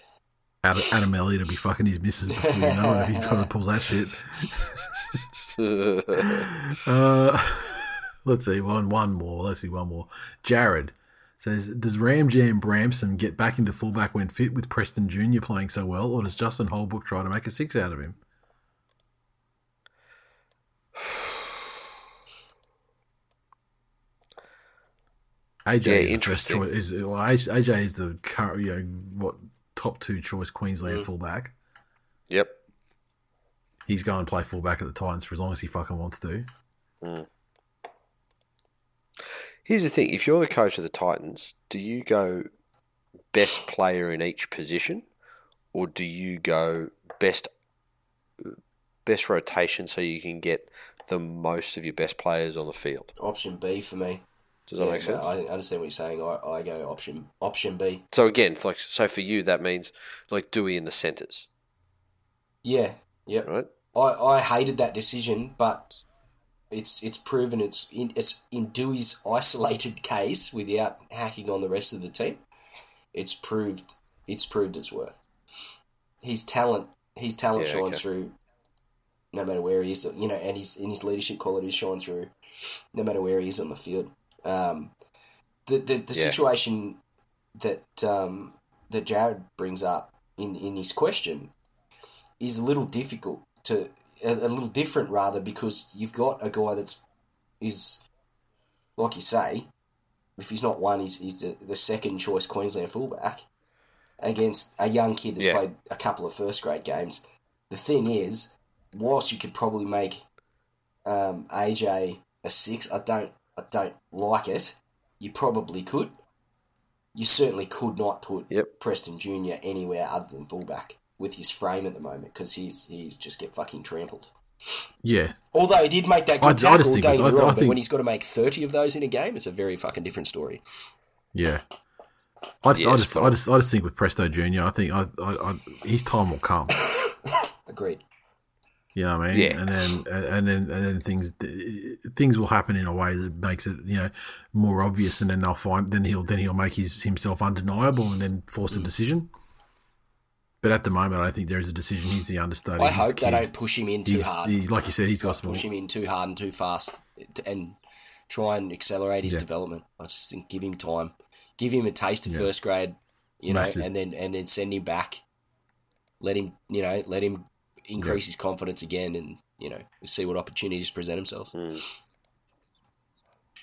Adam, Adam Elliott will be fucking his missus before you know it if he probably pulls that shit. Uh, let's see one one more. Let's see one more. Jared says, "Does Ram Jam Brimson get back into fullback when fit with Preston Junior playing so well, or does Justin Holbrook try to make a six out of him?" AJ Yeah, is interesting. choice. Is well, AJ is the current, you know, what top two choice Mm. Queensland fullback. Yep. He's going to play fullback at the Titans for as long as he fucking wants to. Here's the thing: if you're the coach of the Titans, do you go best player in each position, or do you go best best rotation so you can get the most of your best players on the field? Option B for me. Does that Yeah, make no, sense? I understand what you're saying. I, I go option option B. So again, like so for you, that means like Dewey in the centres, Yeah, yep. right? I, I hated that decision, but it's it's proven it's in it's in Dewey's isolated case without hacking on the rest of the team. It's proved it's proved its worth. His talent his talent Yeah, shines okay. through no matter where he is, you know, and his and his leadership qualities shine through no matter where he is on the field. Um, the the, the Yeah. situation that um, that Jared brings up in in his question is a little difficult to a, a little different rather because you've got a guy that's is like you say, if he's not one, he's, he's the, the second choice Queensland fullback against a young kid that's Yeah. played a couple of first grade games. The thing is, whilst you could probably make um, AJ a six, I don't I don't like it. You probably could. You certainly could not put Yep. Preston Junior anywhere other than fullback with his frame at the moment because he's he's just get fucking trampled. Yeah, Although he did make that I- I good just tackle, think don't it's- get me I- I wrong, but when he's got to make thirty of those in a game, it's a very fucking different story. yeah. I just, I just, I just, I just think with Presto Junior, I think I, I, I, his time will come. Agreed. You know what I mean? Yeah. And then and then and then things things will happen in a way that makes it you know more obvious, and then they'll find then he'll then he'll make his himself undeniable, and then force Mm. a decision. But at the moment, I think there is a decision. He's the understudy. I He's hope they don't push him in too He's, hard. he, like you said, he's got some. push him in too hard and too fast, and try and accelerate his Yeah. development. I just think give him time, give him a taste of Yeah. first grade, you know, and then and then send him back. Let him, you know, let him increase his confidence again, and you know, see what opportunities present themselves. Hmm.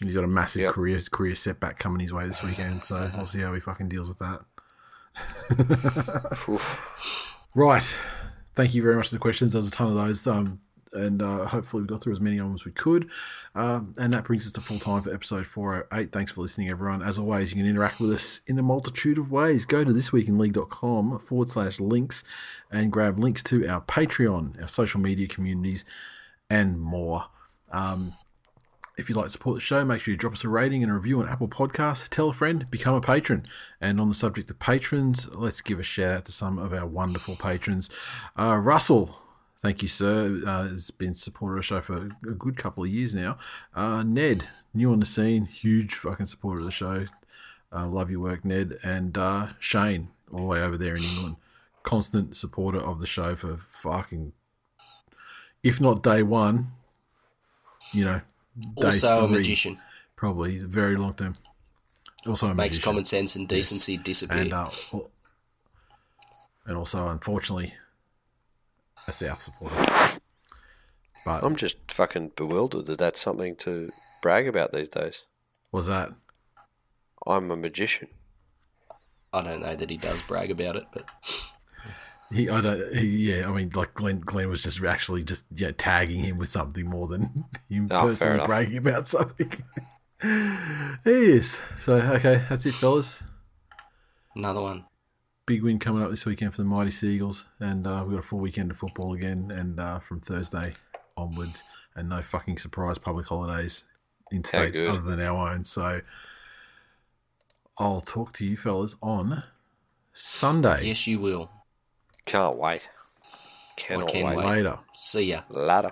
He's got a massive Yep. career career setback coming his way this weekend, so we'll see how he fucking deals with that. Right. Thank you very much for the questions. There's a ton of those. Um, and uh, hopefully we got through as many of them as we could. Um, and that brings us to full time for episode 408. Thanks for listening, everyone. As always, you can interact with us in a multitude of ways. Go to thisweekinleague.com forward slash links and grab links to our Patreon, our social media communities, and more. Um, if you'd like to support the show, make sure you drop us a rating and a review on Apple Podcasts. Tell a friend, become a patron. And on the subject of patrons, let's give a shout out to some of our wonderful patrons. Uh, Russell, thank you, sir. Uh, has been supporter of the show for a good couple of years now. Uh, Ned, new on the scene, huge fucking supporter of the show. Uh, love your work, Ned. And uh, Shane, all the way over there in England, constant supporter of the show for fucking, if not day one, you know, day Also a magician Probably very long term. Also a makes magician. common sense and decency disappear. and uh, and also unfortunately a South supporter. But I'm just fucking bewildered that that's something to brag about these days. was that I'm a magician. I don't know that he does brag about it, but he? I don't. He, yeah, I mean, like Glenn. Glenn was just actually just yeah tagging him with something more than him Oh, personally bragging about something. he is. So okay, that's it, fellas. another one. big win coming up this weekend for the Mighty Seagulls, and uh, we've got a full weekend of football again, and uh, from Thursday onwards, and no fucking surprise public holidays in states other than our own. So I'll talk to you fellas on Sunday Yes, you will. Can't wait. Cannot can't wait. wait. later. See ya. Ladder.